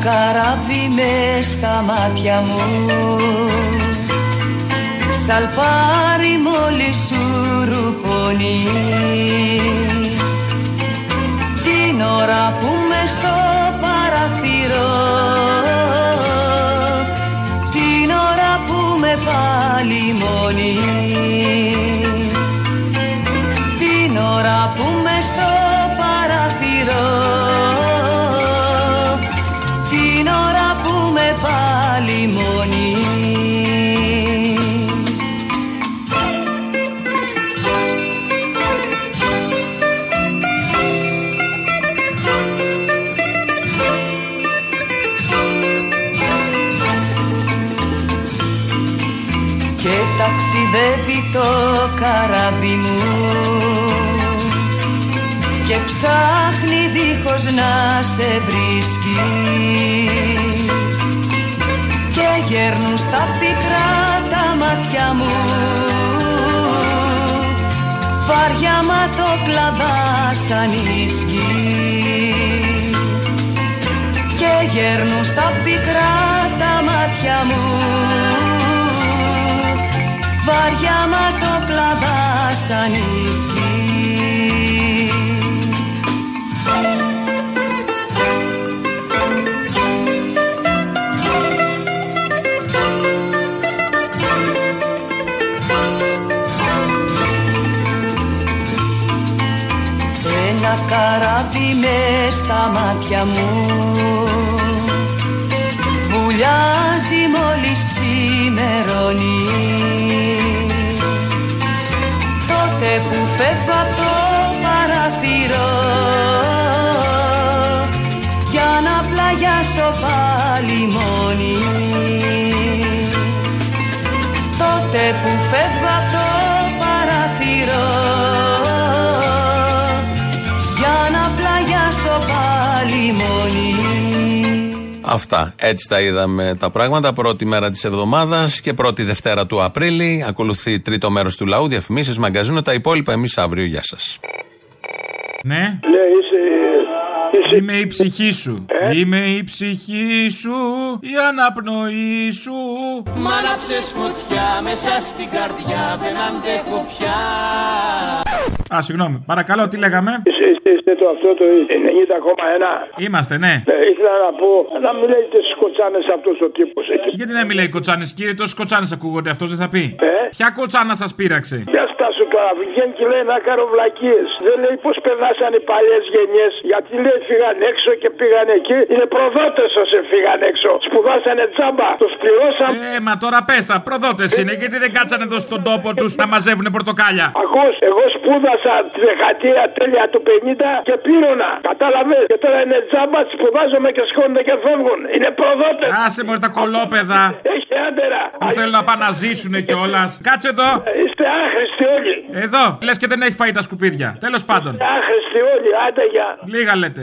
Καράβι με στα μάτια μου. Σαλπάρι μόλις σου ρουπονεί Την ώρα που με στο παραθυρό. Την ώρα που με πάλι μόνη Την ώρα που καράβι μου. Και ψάχνει δίχως να σε βρίσκει. Και γέρνουν στα πικρά τα μάτια μου. Βαριά μα το κλαδά σαν ίσκι. Και γέρνουν στα πικρά τα μάτια μου βαριά μα το κλαδά σαν ίσκι. Ένα καράβι λάδι μες στα μάτια μου. Βουλιάζει φεύγω από το παραθυρό Για να πλαγιάσω πάλι μόνη Τότε που φεύγω από το παραθυρό Για να πλαγιάσω πάλι μόνη Αυτά. Έτσι τα είδαμε τα πράγματα. Πρώτη μέρα της εβδομάδας και πρώτη Δευτέρα του Απρίλη. Ακολουθεί τρίτο μέρος του λαού, διαφημίσεις, μαγκαζίνο. Τα υπόλοιπα εμείς αύριο. Γεια σας. Ναι. Ναι, είσαι. είσαι... Είμαι η ψυχή σου. Ε; Είμαι η ψυχή σου, η αναπνοή σου. Μ' άναψες φωτιά μέσα στην καρδιά δεν αντέχω πια Α, συγγνώμη. Παρακαλώ, τι λέγαμε; Είστε, είστε, είστε το αυτό το 90,1. Είμαστε, ναι. Ναι, ήθελα να πω, να μην λέτε στι κοτσάνες αυτός ο τύπος. Γιατί να μιλάει κοτσάνες, κύριε, τόσες κοτσάνες ακούγονται, αυτός δεν θα πει. Ε; Ποια κοτσάνα σας πείραξε; Μια στάσου τώρα, βγαίνει και λέει να κάνω βλακίες. Δεν λέει πώς περνάσαν οι παλιές γενιές. Γιατί λέει φύγαν έξω και πήγαν εκεί. Είναι προδότες όσοι φύγαν έξω. Σπουδάσανε τζάμπα. Τους πληρώσαν. Ε, μα τώρα πέστα, προδότες είναι, γιατί δεν κάτσανε εδώ στον τόπο τους να μαζεύουν πορτοκάλια. Ακούς, εγώ σπούδασα τη δεκαετία τέλεια του 50 και πήρωνα. Κατάλαβες; Και τώρα είναι τζάμπα, σπουδάζομαι και σκόνονται και φεύγουν. Είναι προδότες. Άσε μωρέ τα κολόπεδα. Έχει άντερα. Που θέλουν να πάνε να ζήσουνε κιόλας. Κάτσε εδώ. Είστε άχρηστοι όλοι. Εδώ. Λες και δεν έχει φάει τα σκουπίδια. Τέλος πάντων. Άχρηστοι όλοι. Άντε για. Λίγα λέτε.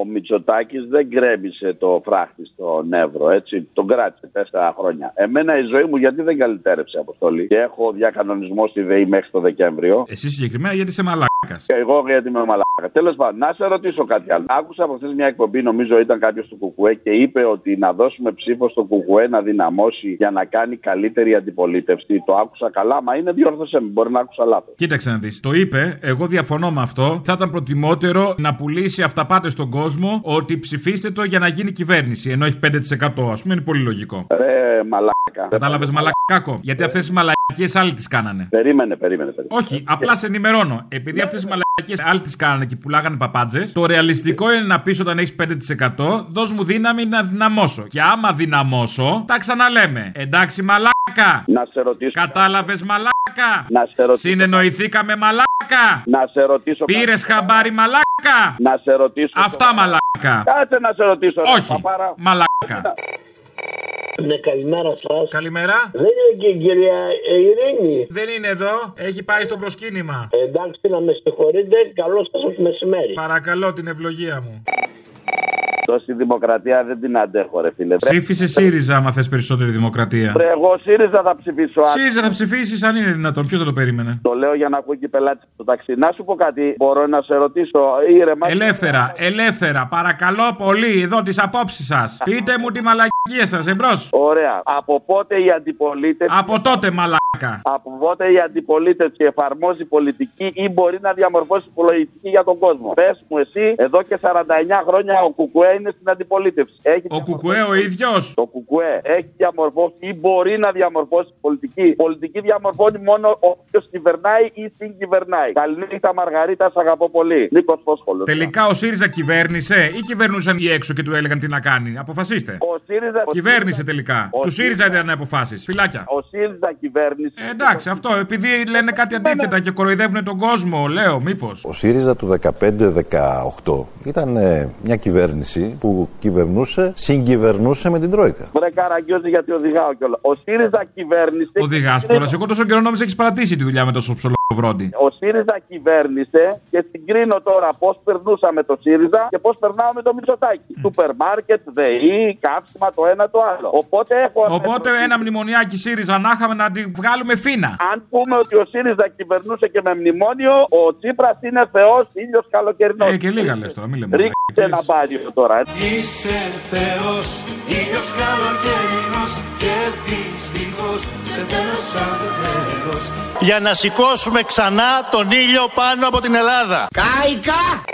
Ο Μητσοτάκης δεν γκρέμισε το φράχτη στον Εύρο, έτσι. Τον κράτησε τέσσερα χρόνια. Εμένα η ζωή μου γιατί δεν καλυτέρευσε αποστολή. Και έχω διακανονισμό στη ΔΕΗ μέχρι το Δεκέμβριο. Εσύ συγκεκριμένα γιατί είσαι μαλάκας; Και εγώ γιατί είμαι μαλάκα. Τέλος πάντων, να σε ρωτήσω κάτι άλλο. Άκουσα από χθες μια εκπομπή, νομίζω ήταν κάποιος του Κουκουέ και είπε ότι να δώσουμε ψήφο στο Κουκουέ να δυναμώσει για να κάνει καλύτερη αντιπολίτευση. Το άκουσα καλά, μα είναι διόρθωσε με. Μπορεί να άκουσα λάθος. Κοίταξε να δεις. Το είπε, εγώ διαφωνώ με αυτό. Θα ήταν προτιμότερο να πουλήσει αυταπάτες στον κόσμο ότι ψηφίστε το για να γίνει κυβέρνηση. Ενώ έχει 5% ας πούμε, είναι πολύ λογικό. Ρε, μαλάκα. Κατάλαβες μαλακάκο. Γιατί αυτές οι μαλακίες άλλοι τις κάνανε. Περίμενε, περίμενε. περίμενε. Όχι, απλά σε ενημερώνω. Επειδή αυτές οι μαλακίες άλλοι τις κάνανε και πουλάγανε παπάντζες, το ρεαλιστικό είναι να πεις όταν έχεις 5%, δώσ' μου δύναμη να δυναμώσω. Και άμα δυναμώσω, τα ξαναλέμε. Εντάξει, μαλάκα. Να σε ρωτήσω. Κατάλαβες, μαλάκα. Να σε ρωτήσω. Συνεννοηθήκαμε, μαλάκα. Να σε ρωτήσω. Πήρες χαμπάρι, μαλάκα. Να σε ρωτήσω. Αυτά, μαλάκα. Κάτσε να σε ρωτήσω. ρε, Όχι, παπάρα. μαλάκα. Ναι, καλημέρα σας. Καλημέρα. Δεν είναι και η κυρία Ειρήνη. Δεν είναι εδώ, έχει πάει στο προσκύνημα. Εντάξει, να με συγχωρείτε. Καλό σας μεσημέρι. Παρακαλώ την ευλογία μου. Τόση δημοκρατία δεν την αντέχω, ρε φίλε. Ψήφισε ΣΥΡΙΖΑ, άμα θες περισσότερη δημοκρατία. Ρε, εγώ ΣΥΡΙΖΑ θα ψηφίσω. α. ΣΥΡΙΖΑ θα ψηφίσεις αν είναι δυνατόν. Ποιος θα το περίμενε; Το λέω για να ακούει και η πελάτη στο ταξί. Να σου πω κάτι, μπορώ να σε ρωτήσω. Ήρεμα. Ελεύθερα, ελεύθερα, παρακαλώ πολύ εδώ τις απόψεις σας. Πείτε μου τη μαλακία σας, εμπρός. Ωραία. Από πότε η αντιπολίτευση. Από τότε μαλάκα. Από πότε η αντιπολίτευση εφαρμόζει πολιτική ή μπορεί να διαμορφώσει πολιτική για τον κόσμο. Πες μου εσύ, εδώ και 49 χρόνια ο Κουκουέ είναι στην αντιπολίτευση. Έχει Ο Κουκουέ ο ίδιος. Το Κουκουέ έχει διαμορφώσει ή μπορεί να διαμορφώσει πολιτική. Πολιτική διαμορφώνει μόνο όποιος κυβερνάει ή συγκυβερνάει. Καληνύχτα Μαργαρίτα, σ' αγαπώ πολύ. Νίκος Φόσχολο. Τελικά ο ΣΥΡΙΖΑ κυβέρνησε ή κυβερνούσαν οι έξω και του έλεγαν τι να κάνει; Αποφασίστε. Ο ΣΥΡΙΖΑ. Κυβέρνησε τελικά. Ο Του ΣΥΡΙΖΑ ΣΥΡΙΖΑ. ήταν αποφάσεις. Φυλάκια. Ο ΣΥΡΙΖΑ κυβέρνησε. Ε, εντάξει, αυτό επειδή λένε κάτι αντίθετα και κοροϊδεύουν τον κόσμο, λέω, μήπως. Ο ΣΥΡΙΖΑ του 15-18 ήταν ε, μια κυβέρνηση που κυβερνούσε, συγκυβερνούσε με την Τρόικα. Βρε καραγκιόζη γιατί οδηγάω κιόλας. Ο ΣΥΡΙΖΑ κυβέρνησε. Οδηγάς κιόλας. Εγώ τόσο καιρό νόμιζα έχεις παρατήσει τη δουλειά με τόσο ψολοβρόντι. Ο ΣΥΡΙΖΑ κυβέρνησε και συγκρίνω τώρα πώς περνούσαμε το ΣΥΡΙΖΑ και πώς περνάω με το Μητσοτάκι. Σούπερ μάρκετ, ΔΕΗ, καύσιμα το ένα το άλλο. Οπότε έχω. Οπότε ένα μνημονιάκι ΣΥΡΙΖΑ να είχαμε να τη βγάλουμε φίνα. Αν πούμε ότι ο ΣΥΡΙΖΑ κυβερνούσε και με μνημόνιο, ο Τσίπρας είναι θεός ήλιος καλοκαιρινός. Ε, και λίγα λες τώρα, μην λέμε. Ρίξτε ένα μπάριο τώρα. ε. Είσαι θεός, ήλιος καλοκαιρινός και δυστυχώς σε θέλω σαν τέλος Για να σηκώσουμε ξανά τον ήλιο πάνω από την Ελλάδα. Κάικα!